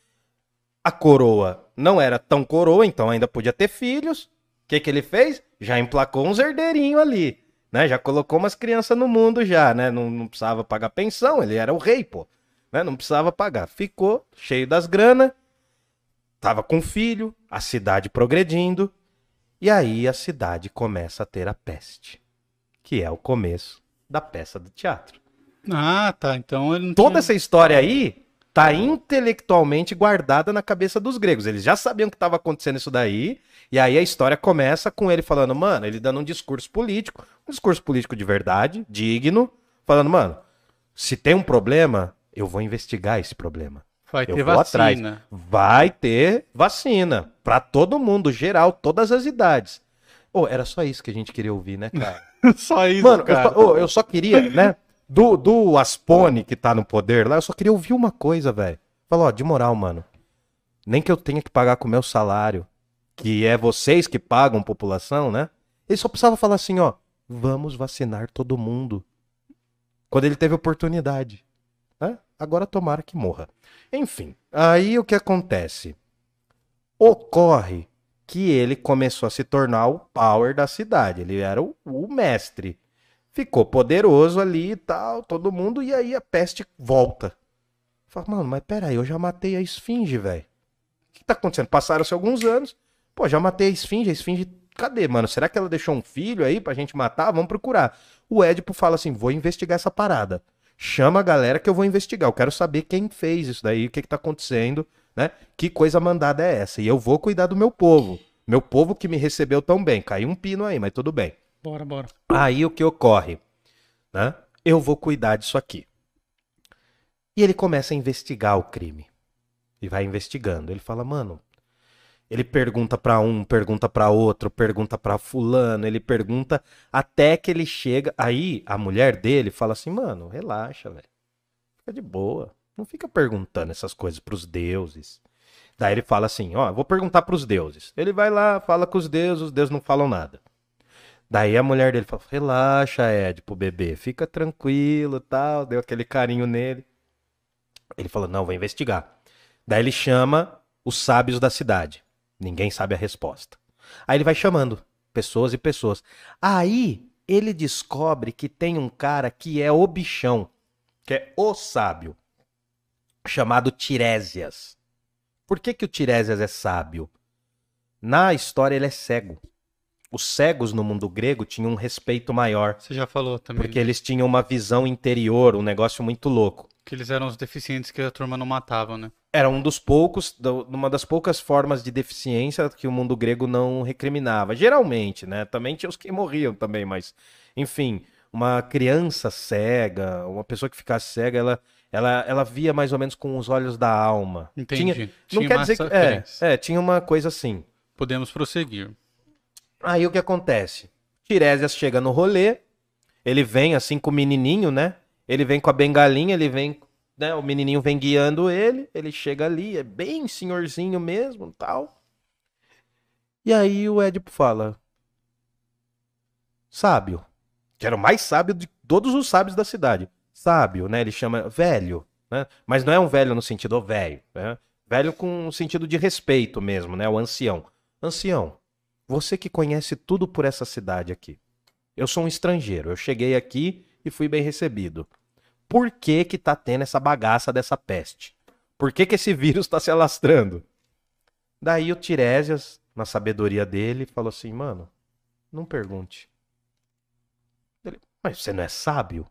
A coroa não era tão coroa, então ainda podia ter filhos. O que que ele fez? Já emplacou uns herdeirinhos ali, né? Já colocou umas crianças no mundo já, né? Não, não precisava pagar pensão, ele era o rei, pô. Né? Não precisava pagar. Ficou cheio das grana, tava com filho, a cidade progredindo. E aí a cidade começa a ter a peste, que é o começo da peça do teatro. Ah, tá. Então ele não Toda tinha... essa história aí tá intelectualmente guardada na cabeça dos gregos. Eles já sabiam que estava acontecendo isso daí, e aí a história começa com ele falando, mano, ele dando um discurso político, um discurso político de verdade, digno, falando, mano, se tem um problema, eu vou investigar esse problema. Vai Eu ter vou atrás. vacina. Vai ter vacina pra todo mundo, geral, todas as idades. Ô, era só isso que a gente queria ouvir, né, cara? Só isso, Mano, eu cara. só, ô, eu só queria, né? Do, do Aspone que tá no poder lá, eu só queria ouvir uma coisa, velho. Falou, ó, de moral, mano. Nem que eu tenha que pagar com o meu salário, que é vocês que pagam população, né? Ele só precisava falar assim, ó, vamos vacinar todo mundo. Quando ele teve oportunidade. Né? Agora tomara que morra. Enfim, aí o que acontece? Ocorre que ele começou a se tornar o power da cidade. Ele era o, o mestre. Ficou poderoso ali e tal, todo mundo, e aí a peste volta. Fala, mano, mas peraí, eu já matei a esfinge, velho. O que tá acontecendo? Passaram-se alguns anos. Pô, já matei a esfinge, a esfinge. Cadê, mano? Será que ela deixou um filho aí pra gente matar? Vamos procurar. O Édipo fala assim: vou investigar essa parada. Chama a galera que eu vou investigar. Eu quero saber quem fez isso daí, o que, que tá acontecendo, né? Que coisa mandada é essa? E eu vou cuidar do meu povo. Meu povo que me recebeu tão bem. Caiu um pino aí, mas tudo bem. Bora, bora. Aí o que ocorre? Né? Eu vou cuidar disso aqui. E ele começa a investigar o crime. E vai investigando. Ele fala, mano. Ele pergunta pra um, pergunta pra outro, pergunta pra fulano, ele pergunta até que ele chega. Aí a mulher dele fala assim, mano, relaxa, velho. Fica de boa. Não fica perguntando essas coisas pros deuses. Daí ele fala assim, ó, vou perguntar pros deuses. Ele vai lá, fala com os deuses, os deuses não falam nada. Daí a mulher dele fala: relaxa, Ed, pro bebê, fica tranquilo tal. Deu aquele carinho nele. Ele falou: não, vou investigar. Daí ele chama os sábios da cidade. Ninguém sabe a resposta. Aí ele vai chamando pessoas e pessoas. Aí ele descobre que tem um cara que é o bichão, que é o sábio, chamado Tiresias. Por que, que o Tiresias é sábio? Na história ele é cego. Os cegos no mundo grego tinham um respeito maior, Você já falou também. porque eles tinham uma visão interior, um negócio muito louco. Que eles eram os deficientes que a turma não matava, né? Era um dos poucos, uma das poucas formas de deficiência que o mundo grego não recriminava. Geralmente, né? Também tinha os que morriam também, mas, enfim, uma criança cega, uma pessoa que ficasse cega, ela, ela, ela via mais ou menos com os olhos da alma. Entendi. Tinha, não Tinha quer dizer que. É, é, tinha uma coisa assim. Podemos prosseguir. Aí o que acontece? Tiresias chega no rolê, ele vem assim com o menininho, né? Ele vem com a bengalinha, ele vem, né? O menininho vem guiando ele, ele chega ali, é bem senhorzinho mesmo, tal. E aí o Édipo fala: Sábio, que era o mais sábio de todos os sábios da cidade. Sábio, né? Ele chama velho, né? Mas não é um velho no sentido "Ô, velho, né? Velho com o sentido de respeito mesmo, né? O ancião. Ancião, você que conhece tudo por essa cidade aqui. Eu sou um estrangeiro. Eu cheguei aqui e fui bem recebido. Por que que tá tendo essa bagaça dessa peste? Por que que esse vírus tá se alastrando? Daí o Tiresias, na sabedoria dele, falou assim, mano, não pergunte. Ele, mas você não é sábio?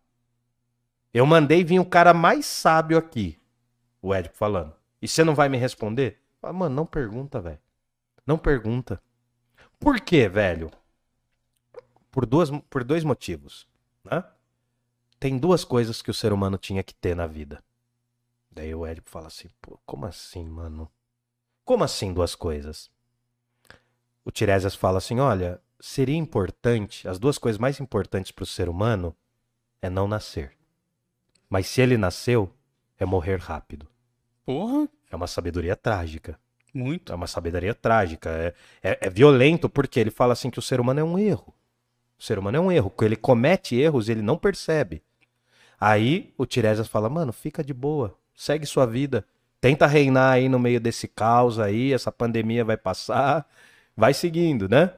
Eu mandei vir o cara mais sábio aqui, o Édipo falando. E você não vai me responder? Mano, não pergunta, velho. Não pergunta. Por quê, velho? Por, duas, por dois motivos. Né? Tem duas coisas que o ser humano tinha que ter na vida. Daí o Édipo fala assim, pô, como assim, mano? Como assim duas coisas? O Tiresias fala assim, olha, seria importante, as duas coisas mais importantes para o ser humano é não nascer. Mas se ele nasceu, é morrer rápido. Porra, É uma sabedoria trágica. Muito. É uma sabedoria trágica. É, é, é violento porque ele fala assim que o ser humano é um erro. O ser humano é um erro. Ele comete erros, ele não percebe. Aí o Tiresias fala, mano, fica de boa. Segue sua vida. Tenta reinar aí no meio desse caos aí. Essa pandemia vai passar. Vai seguindo, né?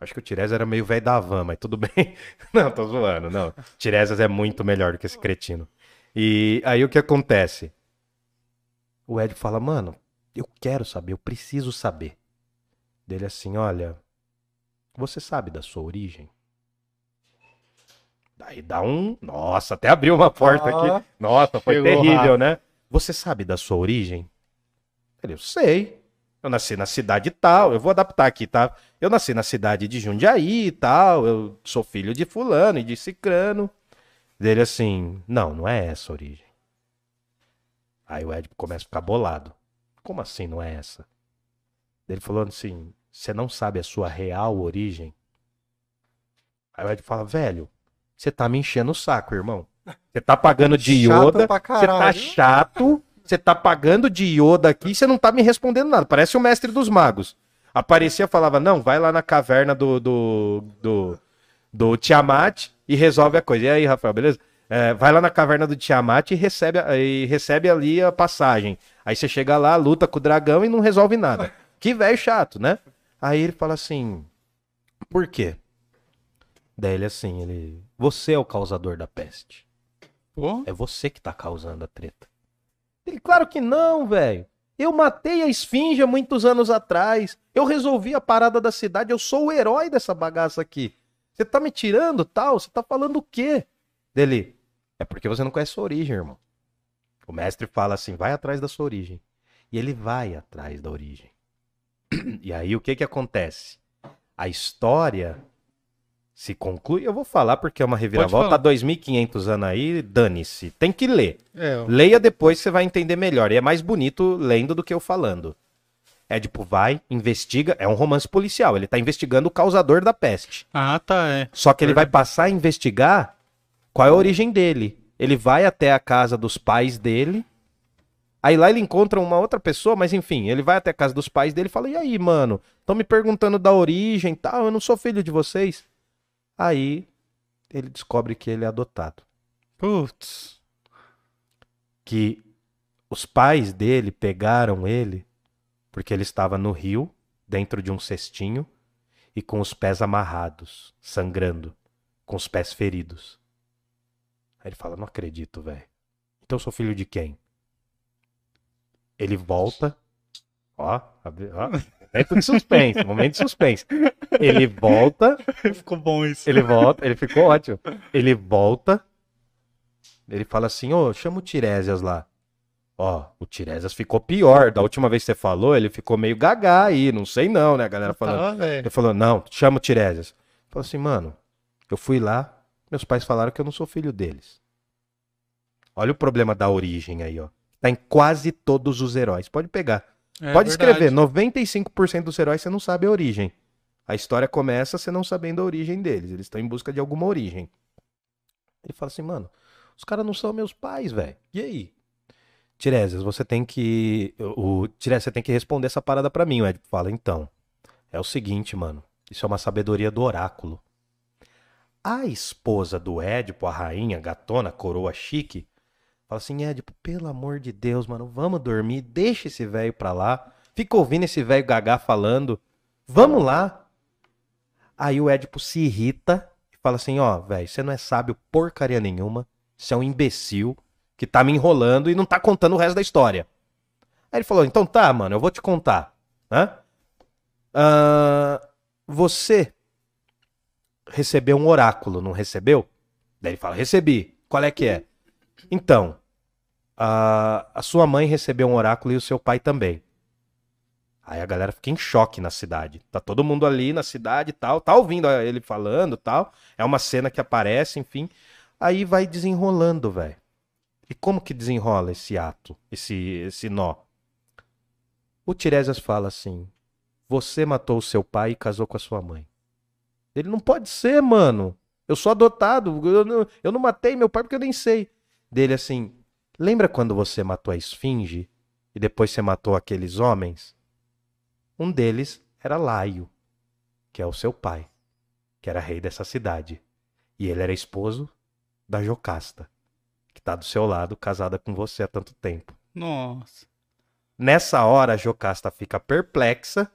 Acho que o Tiresias era meio velho da van, mas tudo bem. Não, tô zoando, não. Tiresias é muito melhor do que esse cretino. E aí o que acontece? O Ed fala, mano, eu quero saber, eu preciso saber. Dele assim, olha, você sabe da sua origem? Daí dá um. Nossa, até abriu uma porta Ah, aqui. Nossa, foi terrível, rápido. né? Você sabe da sua origem? Ele, eu sei. Eu nasci na cidade tal, eu vou adaptar aqui, tá? Eu nasci na cidade de Jundiaí e tal, eu sou filho de fulano e de cicrano. Dele assim, não, não é essa a origem. Aí o Ed começa a ficar bolado. Como assim não é essa? Ele falou assim, você não sabe a sua real origem? Aí o Ed fala, velho, você tá me enchendo o saco, irmão. Você tá pagando de Yoda, você tá chato, você tá pagando de Yoda aqui e você não tá me respondendo nada. Parece o mestre dos magos. Aparecia e falava, não, vai lá na caverna do, do, do, do Tiamat e resolve a coisa. E aí, Rafael, beleza? É, vai lá na caverna do Tiamat e recebe, e recebe ali a passagem. Aí você chega lá, luta com o dragão e não resolve nada. Que velho chato, né? Aí ele fala assim, por quê? Daí ele assim, ele... Você é o causador da peste. Pô, É você que tá causando a treta. Ele, claro que não, velho. Eu matei a esfinge há muitos anos atrás. Eu resolvi a parada da cidade. Eu sou o herói dessa bagaça aqui. Você tá me tirando tal? Você tá falando o quê? Dele, é porque você não conhece sua origem, irmão. O mestre fala assim, vai atrás da sua origem. E ele vai atrás da origem. E aí o que que acontece? A história se conclui. Eu vou falar porque é uma reviravolta. Há 2.500 anos aí, dane-se. Tem que ler. é, ó, Leia depois você vai entender melhor. E é mais bonito lendo do que eu falando. Édipo vai, investiga. É um romance policial. Ele tá investigando o causador da peste. Ah, tá, é. Só que ele vai passar a investigar qual é a origem dele. Ele vai até a casa dos pais dele. Aí lá ele encontra uma outra pessoa, mas enfim, ele vai até a casa dos pais dele e fala: E aí, mano? Estão me perguntando da origem e tal. Eu não sou filho de vocês. Aí ele descobre que ele é adotado. Putz. que os pais dele pegaram ele porque ele estava no rio dentro de um cestinho e com os pés amarrados, sangrando, com os pés feridos. Aí ele fala: Não acredito, velho. Então eu sou filho de quem? Ele volta. Ó, abre- ó. Momento de suspense, momento de suspense. Ele volta, Ficou bom isso. ele volta, ele ficou ótimo. Ele volta, ele fala assim: Ô, chama o Tiresias lá. Ó, o Tiresias ficou pior. Da última vez que você falou, ele ficou meio gagá aí, não sei não, né, a galera falando. Tá, velho. Ele falou, não, chama o Tiresias. Falou assim, mano, eu fui lá, meus pais falaram que eu não sou filho deles. Olha o problema da origem aí, ó. Tá em quase todos os heróis. Pode pegar. É Pode verdade. escrever, 95% dos heróis você não sabe a origem. A história começa você não sabendo a origem deles. Eles estão em busca de alguma origem. Ele fala assim, mano, os caras não são meus pais, velho. E aí? Tiresias, você tem que. O, Tiresias, você tem que responder essa parada pra mim. O Ed fala, então. É o seguinte, mano. Isso é uma sabedoria do oráculo. A esposa do Édipo, a rainha, gatona, coroa chique, fala assim: Édipo, pelo amor de Deus, mano, vamos dormir, deixa esse velho pra lá. Fica ouvindo esse velho gagá falando. Vamos lá. Aí o Édipo se irrita e fala assim: Ó, velho, você não é sábio porcaria nenhuma. Você é um imbecil que tá me enrolando e não tá contando o resto da história. Aí ele falou: Então tá, mano, eu vou te contar. Hã? Ah, você recebeu um oráculo, não recebeu? Daí ele fala: Recebi. Qual é que é? Então, a, a sua mãe recebeu um oráculo e o seu pai também. Aí a galera fica em choque na cidade. Tá todo mundo ali na cidade e tal, tá ouvindo ele falando tal. É uma cena que aparece, enfim. Aí vai desenrolando, velho. E como que desenrola esse ato, esse, esse nó? O Tiresias fala assim: Você matou o seu pai e casou com a sua mãe. Ele não pode ser, mano. Eu sou adotado. Eu não, eu não matei meu pai porque eu nem sei. Dele assim: Lembra quando você matou a esfinge e depois você matou aqueles homens? Um deles era Laio, que é o seu pai, que era rei dessa cidade. E ele era esposo da Jocasta, que tá do seu lado, casada com você há tanto tempo. Nossa. Nessa hora, a Jocasta fica perplexa,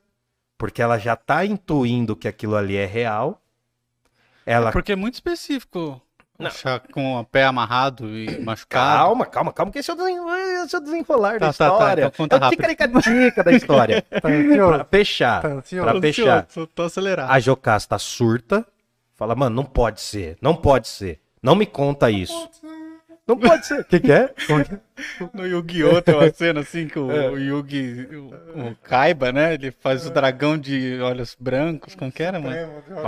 porque ela já tá intuindo que aquilo ali é real. Ela. Porque é muito específico. Com o pé amarrado e machucado. Calma, calma, calma, que esse é o, é desenrolar da Tá, tá, tá, história. então conta é o rápido. ticaricatica da história. Tá pra fechar. Tá ansioso? Pra fechar. ansioso, Tô acelerado. A Jocasta surta, fala, mano, não pode ser, não pode ser. Não me conta isso. Não pode ser. O que, que é? No Yu-Gi-Oh! tem uma cena assim que o, É. o Yugi, o, o Kaiba, né? Ele faz o dragão de olhos brancos. Como que era, mano?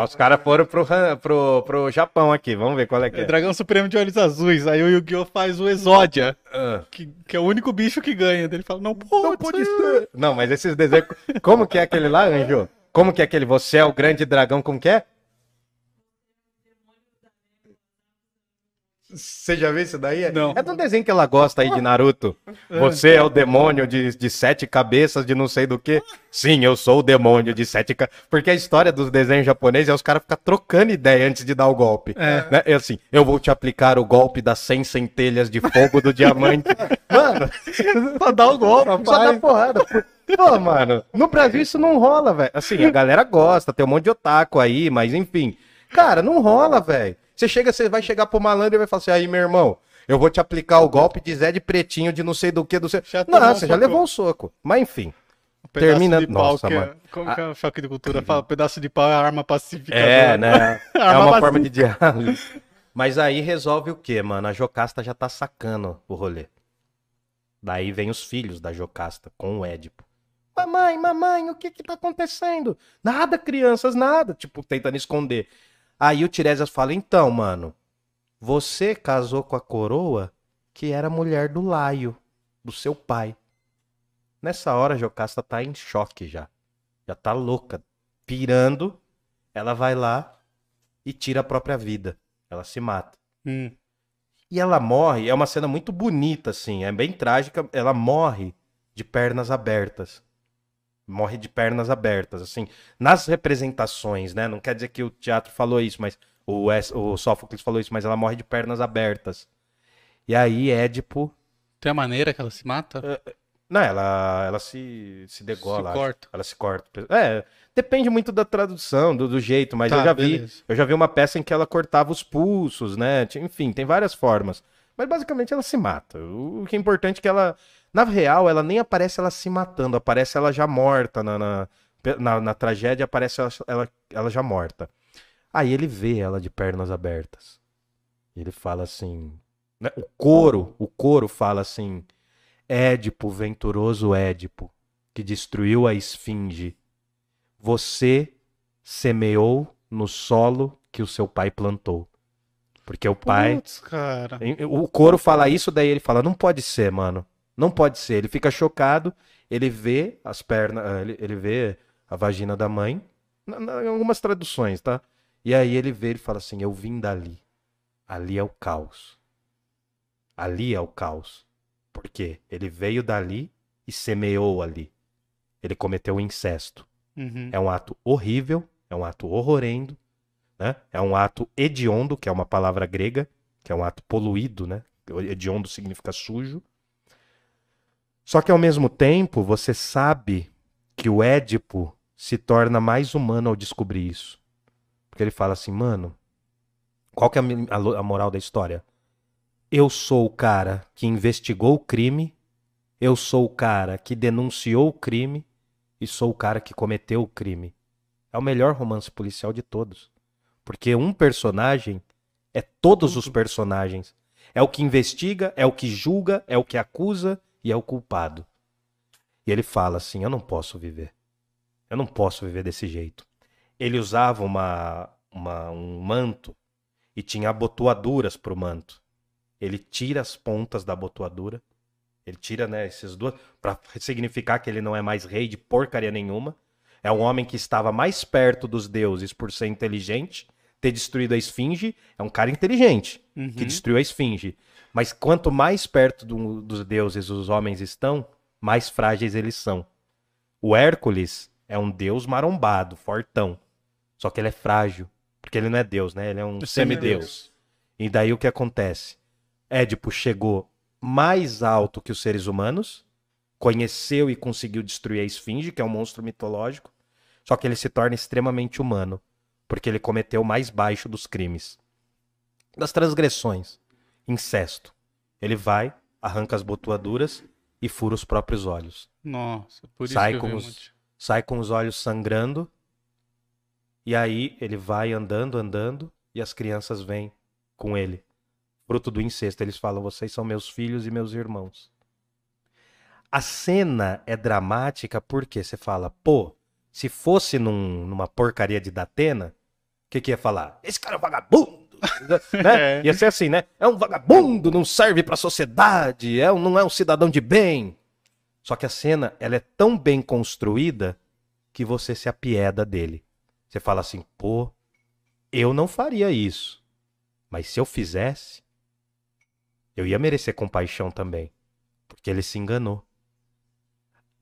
Os caras foram pro, pro, pro Japão aqui, vamos ver qual é que É é. dragão supremo de olhos azuis. Aí o Yu-Gi-Oh! faz o Exódia, Ah. que, que é o único bicho que ganha. Ele fala, não pode, Não pode ser. ser. Não, mas esses desenhos. Como que é aquele lá, Anjo? Como que é aquele? Você é o grande dragão, como que é? Você já viu isso daí? Não. É do desenho que ela gosta aí de Naruto. Você é o demônio de, de sete cabeças, de não sei do que. Sim, eu sou o demônio de sete cabeças. Porque a história dos desenhos japoneses é os caras ficam trocando ideia antes de dar o golpe. É. Né? É assim, eu vou te aplicar o golpe das 100 centelhas de fogo do diamante. Mano, Pra dar o golpe. só dá porrada. Pô, mano, no Brasil isso não rola, velho. Assim, a galera gosta, tem um monte de otaku aí, mas enfim. Cara, não rola, velho. Você chega, você vai chegar pro malandro e vai falar assim, aí, meu irmão, eu vou te aplicar o golpe de Zé de Pretinho, de não sei do que, do sei... Já Não, um você já soco. levou um soco. Mas enfim. Um Termina- de pau Nossa, que é- mano. Como que é o choque de cultura? Fala, pedaço de pau é arma pacífica. É, né? É uma vazia. forma de diálogo. Mas aí resolve o quê, mano? A Jocasta já tá sacando o rolê. Daí vem os filhos da Jocasta com o Édipo. Mamãe, mamãe, o que que tá acontecendo? Nada, crianças, nada. Tipo, tentando esconder. Aí o Tiresias fala, então, mano, você casou com a coroa que era mulher do Laio, do seu pai. Nessa hora a Jocasta tá em choque já. Já tá louca, pirando. Ela vai lá e tira a própria vida. Ela se mata. Hum. E ela morre, é uma cena muito bonita, assim, é bem trágica. Ela morre de pernas abertas. Morre de pernas abertas, assim. Nas representações, né? Não quer dizer que o teatro falou isso, mas o, o Sófocles falou isso, mas ela morre de pernas abertas. E aí, Édipo. Tem a maneira que ela se mata? Não, ela, ela se, se degola. Se corta. Ela se corta. É, depende muito da tradução, do, do jeito, mas Tá, eu já vi. beleza. Eu já vi uma peça em que ela cortava os pulsos, né? Enfim, tem várias formas. Mas basicamente ela se mata. O, que é importante é que ela. Na real, ela nem aparece ela se matando, aparece ela já morta. Na, na, na, na tragédia aparece ela, ela, ela já morta. Aí ele vê ela de pernas abertas. Ele fala assim. né, O coro, o coro fala assim. Édipo, venturoso Édipo, que destruiu a esfinge, você semeou no solo que o seu pai plantou. Porque o pai. Putz, cara. O coro fala isso, daí ele fala: não pode ser, mano. Não pode ser. Ele fica chocado, ele vê as pernas, ah, ele, vê a vagina da mãe, em algumas traduções, tá? E aí ele vê, ele fala assim: eu vim dali. Ali é o caos. Ali é o caos. Por quê? Ele veio dali e semeou ali. Ele cometeu o incesto. Uhum. É um ato horrível, é um ato horrorendo, né? É um ato hediondo, que é uma palavra grega, que é um ato poluído, né? Hediondo significa sujo. Só que ao mesmo tempo, você sabe que o Édipo se torna mais humano ao descobrir isso. Porque ele fala assim, mano, qual que é a a moral da história? Eu sou o cara que investigou o crime, eu sou o cara que denunciou o crime, e sou o cara que cometeu o crime. É o melhor romance policial de todos. Porque um personagem é todos os personagens. É o que investiga, é o que julga, é o que acusa e é o culpado. E ele fala assim: Eu não posso viver. Eu não posso viver desse jeito. Ele usava uma, uma- um manto e tinha abotoaduras pro manto. Ele tira as pontas da abotoadura. Ele tira, né, esses duas para significar que ele não é mais rei de porcaria nenhuma. É um homem que estava mais perto dos deuses por ser inteligente, ter destruído a esfinge. É um cara inteligente que Uhum. destruiu a esfinge. Mas quanto mais perto do- dos deuses os homens estão, mais frágeis eles são. O Hércules é um deus marombado, fortão. Só que ele é frágil, porque ele não é deus, né? Ele é um semideus. E daí o que acontece? Édipo chegou mais alto que os seres humanos, conheceu e conseguiu destruir a esfinge, que é um monstro mitológico, só que ele se torna extremamente humano, porque ele cometeu o mais baixo dos crimes. Das transgressões, incesto. Ele vai, arranca as botuaduras e fura os próprios olhos. Nossa, por isso Sai que eu com os- monte. Sai com os olhos sangrando, e aí ele vai andando, andando, e as crianças vêm com ele. Fruto do incesto. Eles falam: vocês são meus filhos e meus irmãos. A cena é dramática porque você fala, pô, se fosse num- numa porcaria de Datena, que, que ia falar? Esse cara é um vagabundo! né? É. Ia ser assim, né? É um vagabundo, não serve pra sociedade, é um, não é um cidadão de bem. Só que a cena, ela é tão bem construída que você se apieda dele. Você fala assim, pô, eu não faria isso. Mas se eu fizesse, eu ia merecer compaixão também. Porque ele se enganou.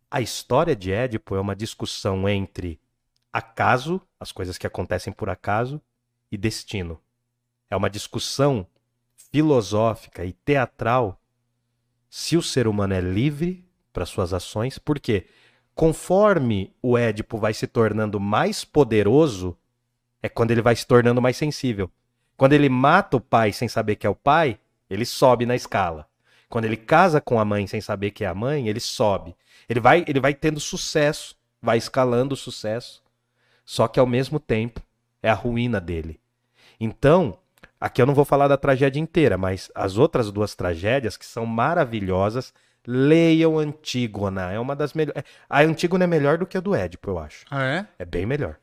A história de Édipo é uma discussão entre acaso, as coisas que acontecem por acaso, e destino. É uma discussão filosófica e teatral se o ser humano é livre para suas ações, porque conforme o Édipo vai se tornando mais poderoso, é quando ele vai se tornando mais sensível. Quando ele mata o pai sem saber que é o pai, ele sobe na escala. Quando ele casa com a mãe sem saber que é a mãe, ele sobe. Ele vai, ele vai tendo sucesso, vai escalando o sucesso. Só que ao mesmo tempo é a ruína dele. Então, aqui eu não vou falar da tragédia inteira, mas as outras duas tragédias que são maravilhosas, leiam Antígona. É uma das melhores. A Antígona é melhor do que a do Édipo, eu acho. Ah, é? É bem melhor.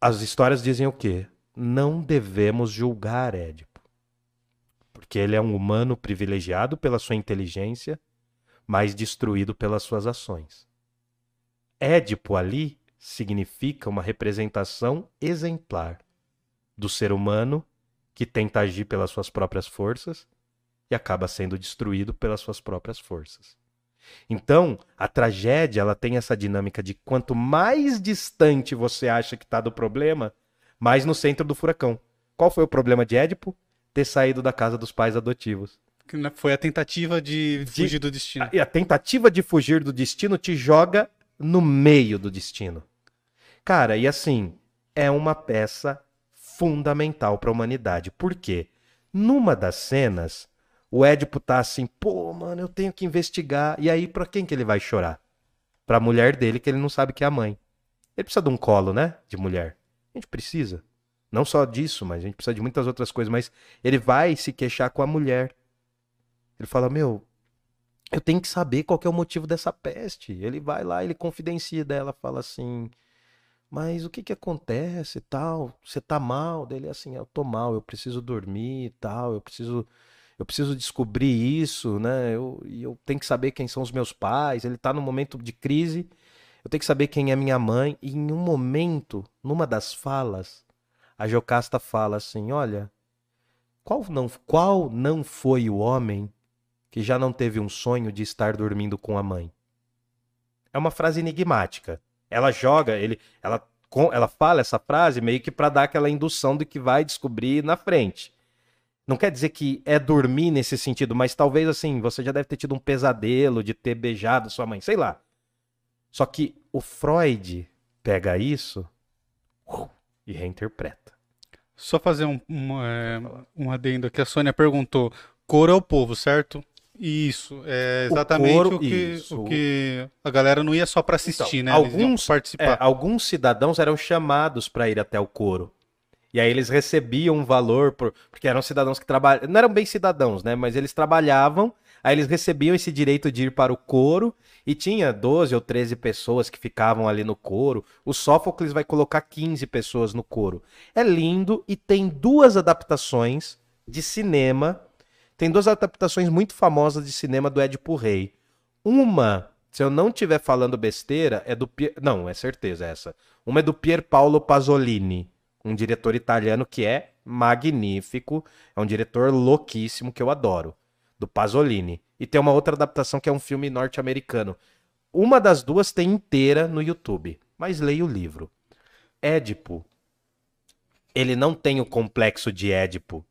As histórias dizem o quê? Não devemos julgar Édipo. Porque ele é um humano privilegiado pela sua inteligência, mas destruído pelas suas ações. Édipo ali significa uma representação exemplar do ser humano que tenta agir pelas suas próprias forças e acaba sendo destruído pelas suas próprias forças. Então, a tragédia ela tem essa dinâmica de quanto mais distante você acha que está do problema, mais no centro do furacão. Qual foi o problema de Édipo? Ter saído da casa dos pais adotivos. Foi a tentativa de fugir do destino. E a tentativa de fugir do destino te joga no meio do destino. Cara, e assim, é uma peça fundamental para a humanidade. Por quê? Numa das cenas, o Édipo tá assim, pô, mano, eu tenho que investigar. E aí, pra quem que ele vai chorar? Pra mulher dele, que ele não sabe que é a mãe. Ele precisa de um colo, né? De mulher. A gente precisa. Não só disso, mas a gente precisa de muitas outras coisas. Mas ele vai se queixar com a mulher. Ele fala, meu, eu tenho que saber qual que é o motivo dessa peste. Ele vai lá, ele confidencia dela, fala assim, mas o que que acontece tal? Você tá mal? Dele assim, eu tô mal, eu preciso dormir e tal, eu preciso eu preciso descobrir isso, né? Eu, eu tenho que saber quem são os meus pais. Ele tá num momento de crise. Eu tenho que saber quem é minha mãe. E em um momento, numa das falas, a Jocasta fala assim: Olha, qual não, qual não foi o homem que já não teve um sonho de estar dormindo com a mãe? É uma frase enigmática. Ela joga, ele, ela, ela fala essa frase meio que para dar aquela indução do que vai descobrir na frente. Não quer dizer que é dormir nesse sentido, mas talvez assim, você já deve ter tido um pesadelo de ter beijado sua mãe, sei lá. Só que o Freud pega isso uh, e reinterpreta. Só fazer um, um, é, um adendo aqui. A Sônia perguntou: coro é o povo, certo? Isso, é O exatamente coro, o, que, isso. o que a galera não ia só pra assistir, Então, né? Alguns- É, participar. alguns cidadãos eram chamados para ir até o coro. E aí eles recebiam um valor, por- porque eram cidadãos que trabalhavam. Não eram bem cidadãos, né? Mas eles trabalhavam, aí eles recebiam esse direito de ir para o coro. E tinha 12 ou 13 pessoas que ficavam ali no coro. O Sófocles vai colocar 15 pessoas no coro. É lindo e tem duas adaptações de cinema. Tem duas adaptações muito famosas de cinema do Édipo Rei. Uma, se eu não estiver falando besteira, é do Pier... não, é certeza essa. Uma é do Pier Paolo Pasolini, um diretor italiano que é magnífico, é um diretor louquíssimo que eu adoro, do Pasolini. E tem uma outra adaptação que é um filme norte-americano. Uma das duas tem inteira no YouTube, mas leia o livro. Édipo, ele não tem o complexo de Édipo.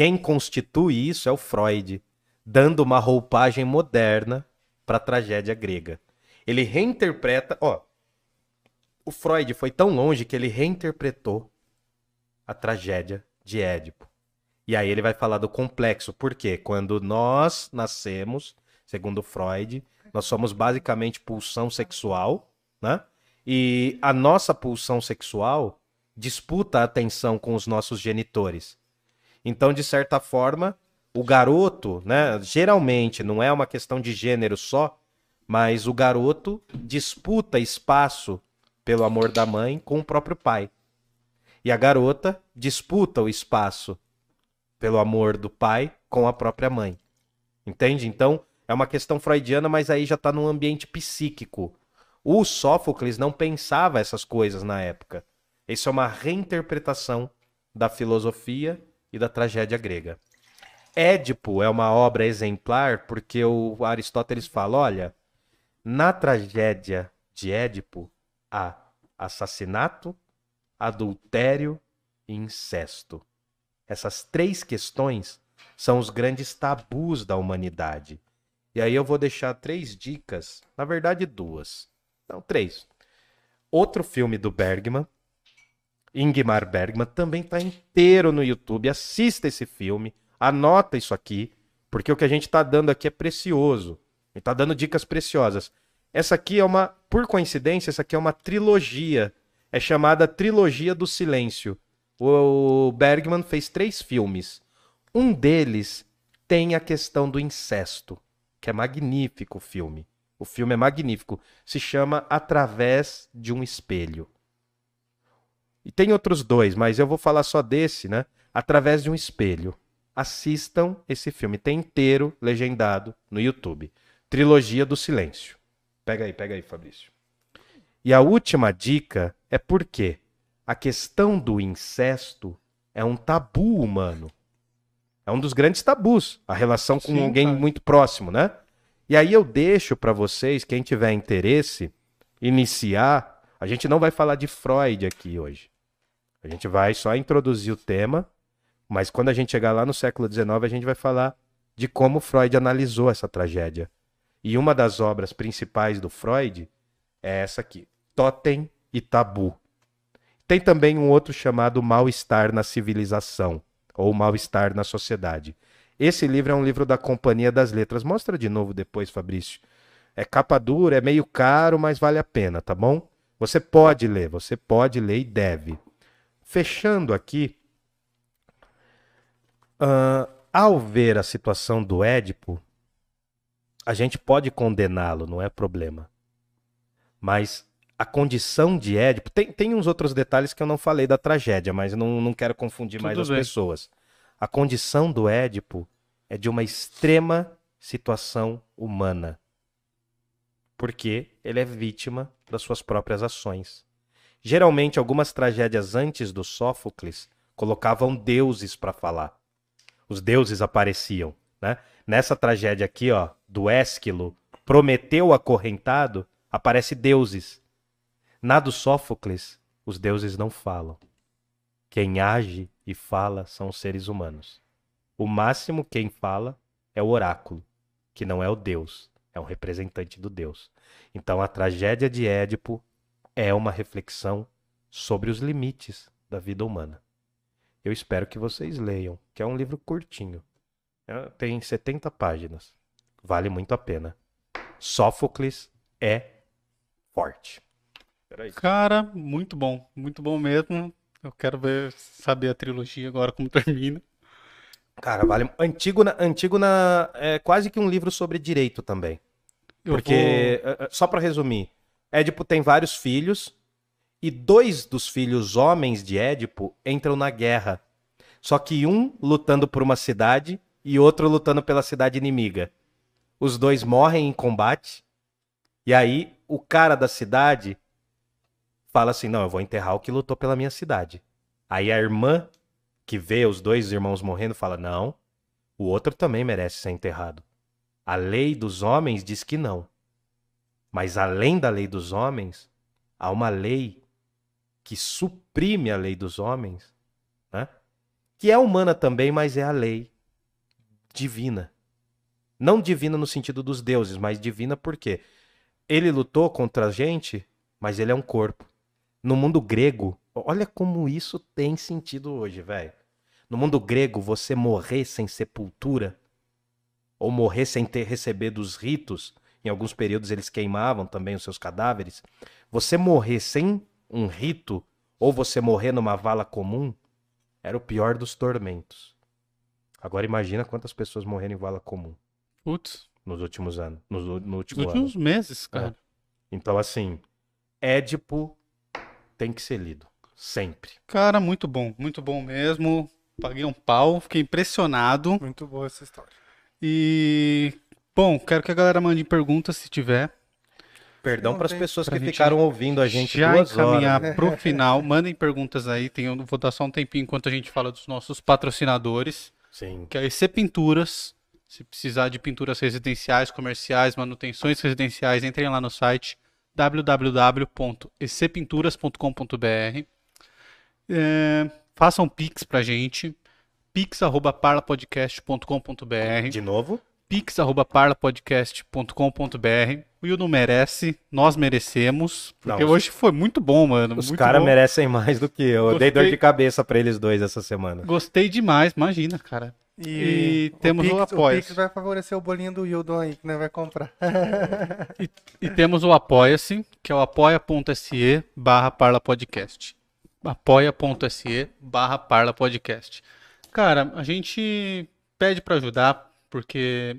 Quem constitui isso é o Freud, dando uma roupagem moderna para a tragédia grega. Ele reinterpreta, ó, o Freud foi tão longe que ele reinterpretou a tragédia de Édipo. E aí ele vai falar do complexo, porque quando nós nascemos, segundo Freud, nós somos basicamente pulsão sexual, né? E a nossa pulsão sexual disputa a atenção com os nossos genitores. Então, de certa forma, o garoto, né, geralmente não é uma questão de gênero só, mas o garoto disputa espaço pelo amor da mãe com o próprio pai. E a garota disputa o espaço pelo amor do pai com a própria mãe. Entende? Então, é uma questão freudiana, mas aí já está num ambiente psíquico. O Sófocles não pensava essas coisas na época. Isso é uma reinterpretação da filosofia e da tragédia grega. Édipo é uma obra exemplar porque o Aristóteles fala, olha, na tragédia de Édipo há assassinato, adultério e incesto. Essas três questões são os grandes tabus da humanidade. E aí eu vou deixar três dicas, na verdade duas. Não, três. Outro filme do Bergman, Ingmar Bergman, também está inteiro no YouTube. Assista esse filme, anota isso aqui, porque o que a gente está dando aqui é precioso. A gente está dando dicas preciosas. Essa aqui é uma, por coincidência, essa aqui é uma trilogia. É chamada Trilogia do Silêncio. O Bergman fez três filmes. Um deles tem a questão do incesto, que é magnífico o filme. O filme é magnífico. Se chama Através de um Espelho. E tem outros dois, mas eu vou falar só desse, né? Através de um Espelho. Assistam esse filme. Tem inteiro legendado no YouTube. Trilogia do Silêncio. Pega aí, pega aí, Fabrício. E a última dica é porque a questão do incesto é um tabu humano. É um dos grandes tabus, a relação com Sim, alguém cara. muito próximo, né? E aí eu deixo para vocês, quem tiver interesse, iniciar. A gente não vai falar de Freud aqui hoje. A gente vai só introduzir o tema, mas quando a gente chegar lá no século XIX, a gente vai falar de como Freud analisou essa tragédia. E uma das obras principais do Freud é essa aqui, Totem e Tabu. Tem também um outro chamado Mal-Estar na Civilização, ou Mal-Estar na Sociedade. Esse livro é um livro da Companhia das Letras. Mostra de novo depois, Fabrício. É capa dura, é meio caro, mas vale a pena, tá bom? Você pode ler, você pode ler e deve. Fechando aqui, uh, ao ver a situação do Édipo, a gente pode condená-lo, não é problema. Mas a condição de Édipo. Tem, tem uns outros detalhes que eu não falei da tragédia, mas não, não quero confundir Tudo mais as bem. pessoas. A condição do Édipo é de uma extrema situação humana. Porque ele é vítima das suas próprias ações. Geralmente, algumas tragédias antes do Sófocles colocavam deuses para falar. Os deuses apareciam. Né? Nessa tragédia aqui, ó, do Ésquilo, Prometeu acorrentado, aparece deuses. Na do Sófocles, os deuses não falam. Quem age e fala são os seres humanos. O máximo quem fala é o oráculo, que não é o Deus, é um representante do Deus. Então a tragédia de Édipo é uma reflexão sobre os limites da vida humana. Eu espero que vocês leiam, que é um livro curtinho. É, tem 70 páginas. Vale muito a pena. Sófocles é forte. Cara, muito bom. Muito bom mesmo. Eu quero ver, saber a trilogia agora como termina. Cara, vale. Antígona, Antígona é quase que um livro sobre direito também. Eu Porque, vou... É, é, só para resumir, Édipo tem vários filhos e dois dos filhos homens de Édipo entram na guerra. Só que um lutando por uma cidade e outro lutando pela cidade inimiga. Os dois morrem em combate. E aí o cara da cidade fala assim: "Não, eu vou enterrar o que lutou pela minha cidade". Aí a irmã que vê os dois irmãos morrendo fala: "Não, o outro também merece ser enterrado". A lei dos homens diz que não. Mas além da lei dos homens, há uma lei que suprime a lei dos homens, né? que é humana também, mas é a lei divina. Não divina no sentido dos deuses, mas divina porque ele lutou contra a gente, mas ele é um corpo. No mundo grego, olha como isso tem sentido hoje, velho. No mundo grego, você morrer sem sepultura, ou morrer sem ter recebido os ritos, em alguns períodos eles queimavam também os seus cadáveres. Você morrer sem um rito, ou você morrer numa vala comum, era o pior dos tormentos. Agora imagina quantas pessoas morreram em vala comum. Putz. Nos últimos anos. Nos, no último Nos últimos ano. meses, cara. É. Então, assim, Édipo tem que ser lido. Sempre. Cara, muito bom. Muito bom mesmo. Paguei um pau, fiquei impressionado. Muito boa essa história. E Bom, quero que a galera mande perguntas se tiver. Perdão para as pessoas que ficaram ouvindo a gente já duas encaminhar para o final. Mandem perguntas aí. Tem, vou dar só um tempinho enquanto a gente fala dos nossos patrocinadores. Sim. Que é a EC Pinturas. Se precisar de pinturas residenciais, comerciais, manutenções residenciais, entrem lá no site www.ecpinturas.com.br. É, façam pix pra gente. pix@parlapodcast.com.br. De novo? pix@parlapodcast.com.br. O Will não merece, nós merecemos, porque não, hoje foi muito bom, mano. Os caras merecem mais do que eu. Gostei... Eu dei dor de cabeça para eles dois essa semana. Gostei demais, imagina, cara. E, e temos o, Pix, o Apoia. O Pix vai favorecer o bolinho do Wildon aí, que não vai comprar. e, e, temos o Apoia-se, que é o apoia.se barra parlapodcast. apoia.se barra parlapodcast. Cara, a gente pede para ajudar, porque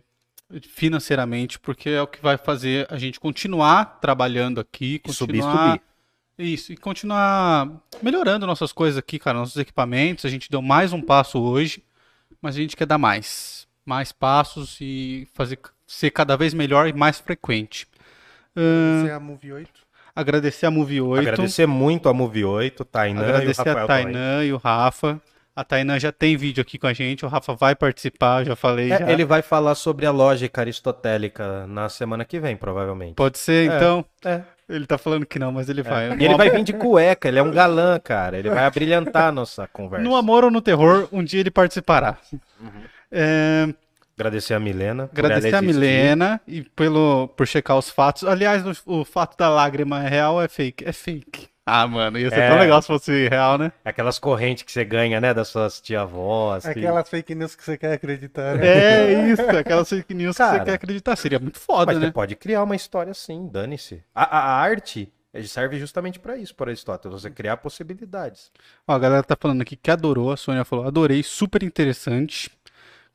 financeiramente, porque é o que vai fazer a gente continuar trabalhando aqui, continuar subir, subir. Isso, e continuar melhorando nossas coisas aqui, cara, nossos equipamentos. A gente deu mais um passo hoje, mas a gente quer dar mais, mais passos e fazer ser cada vez melhor e mais frequente. Agradecer uh, a Move 8. Agradecer a Move 8. Agradecer muito a Move 8, Tainan agradecer e o Rafael a Tainan e o Rafa. A Tainan já tem vídeo aqui com a gente, o Rafa vai participar, já falei. É, já. Ele vai falar sobre a lógica aristotélica na semana que vem, provavelmente. Pode ser, é, então. É. Ele tá falando que não, mas ele é. vai. E ele vai vir de cueca, ele é um galã, cara. Ele vai abrilhantar a nossa conversa. No amor ou no terror, um dia ele participará. Uhum. É... Agradecer a Milena. Agradecer a. Milena e pelo, por checar os fatos. Aliás, o, o fato da lágrima é real ou é fake? É fake. Ah, mano, ia ser É. tão legal se fosse real, né? Aquelas correntes que você ganha, né? Das suas tia-avós. que- Aquelas fake news que você quer acreditar. né? É isso, aquelas fake news que Cara. você quer acreditar. Seria muito foda, Mas você né? pode criar uma história assim, dane-se. A, a- a arte serve justamente pra isso, por Aristóteles. Você criar possibilidades. Ó, a galera tá falando aqui que adorou. A Sônia falou, adorei, super interessante.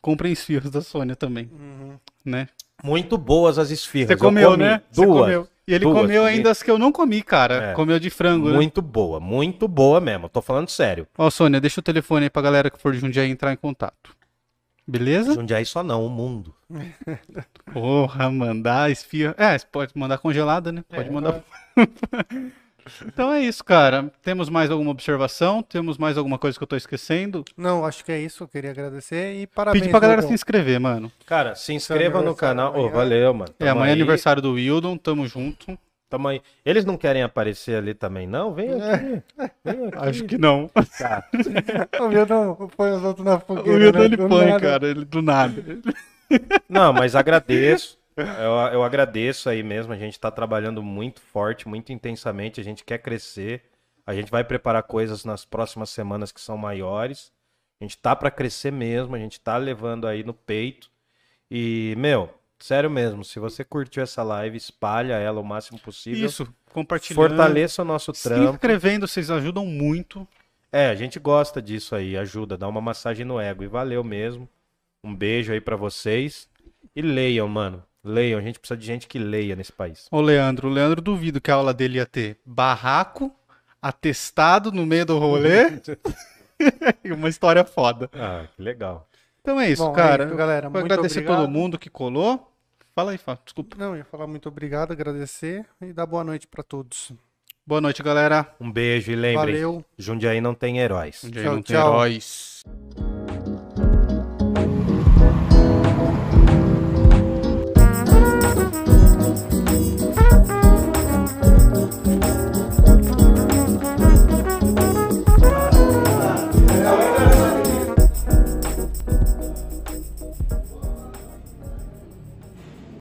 Comprem esfirras da Sônia também, Uhum. né? Muito boas as esfirras. Você Eu comeu, comi né? Você Duas. comeu. E ele Duas, comeu ainda as que eu não comi, cara. É. Comeu de frango, né? Muito boa, muito boa mesmo. Tô falando sério. Ó, Sônia, deixa o telefone aí pra galera que for de Jundiaí entrar em contato. Beleza? Jundiaí só não, o mundo. Porra, mandar esfirra. É, você pode mandar congelada, né? Pode É. mandar. então é isso, cara. Temos mais alguma observação? Temos mais alguma coisa que eu tô esquecendo? Não, acho que é isso. Eu queria agradecer e parabéns. Pedir pra galera se inscrever, mano. Cara, se inscreva no canal. Ô, amanhã. valeu, mano. É, Tamo amanhã é aniversário do Wildon, tamo junto. Tamo aí. Eles não querem aparecer ali também, não? Vem aqui. Vem aqui. Acho que não. Tá. O meu não põe os outros na O fogueira. Wildon né? ele Do põe, nada. cara, ele do nada. Não, mas agradeço. Eu, eu agradeço aí mesmo. A gente tá trabalhando muito forte, muito intensamente. A gente quer crescer. A gente vai preparar coisas nas próximas semanas que são maiores. A gente tá pra crescer mesmo. A gente tá levando aí no peito. E, meu, sério mesmo, se você curtiu essa live, espalha ela o máximo possível. Isso, compartilhando. Fortaleça o nosso Se trampo. inscrevendo, vocês ajudam muito. É, a gente gosta disso aí, ajuda, dá uma massagem no ego. E valeu mesmo. Um beijo aí pra vocês. E leiam, mano. Leiam, a gente precisa de gente que leia nesse país. Ô, Leandro, o Leandro duvido que a aula dele ia ter barraco, atestado no meio do rolê e uma história foda. Ah, que legal. Então é isso, Bom, é cara. isso, galera. Vou Muito agradecer obrigado. todo mundo que colou. Fala aí, Fábio, desculpa. Não, eu ia falar muito obrigado, agradecer e dar boa noite pra todos. Boa noite, galera. Um beijo e lembrem, Valeu. Jundiaí não tem heróis. Dia Tchau, não tem tchau. heróis.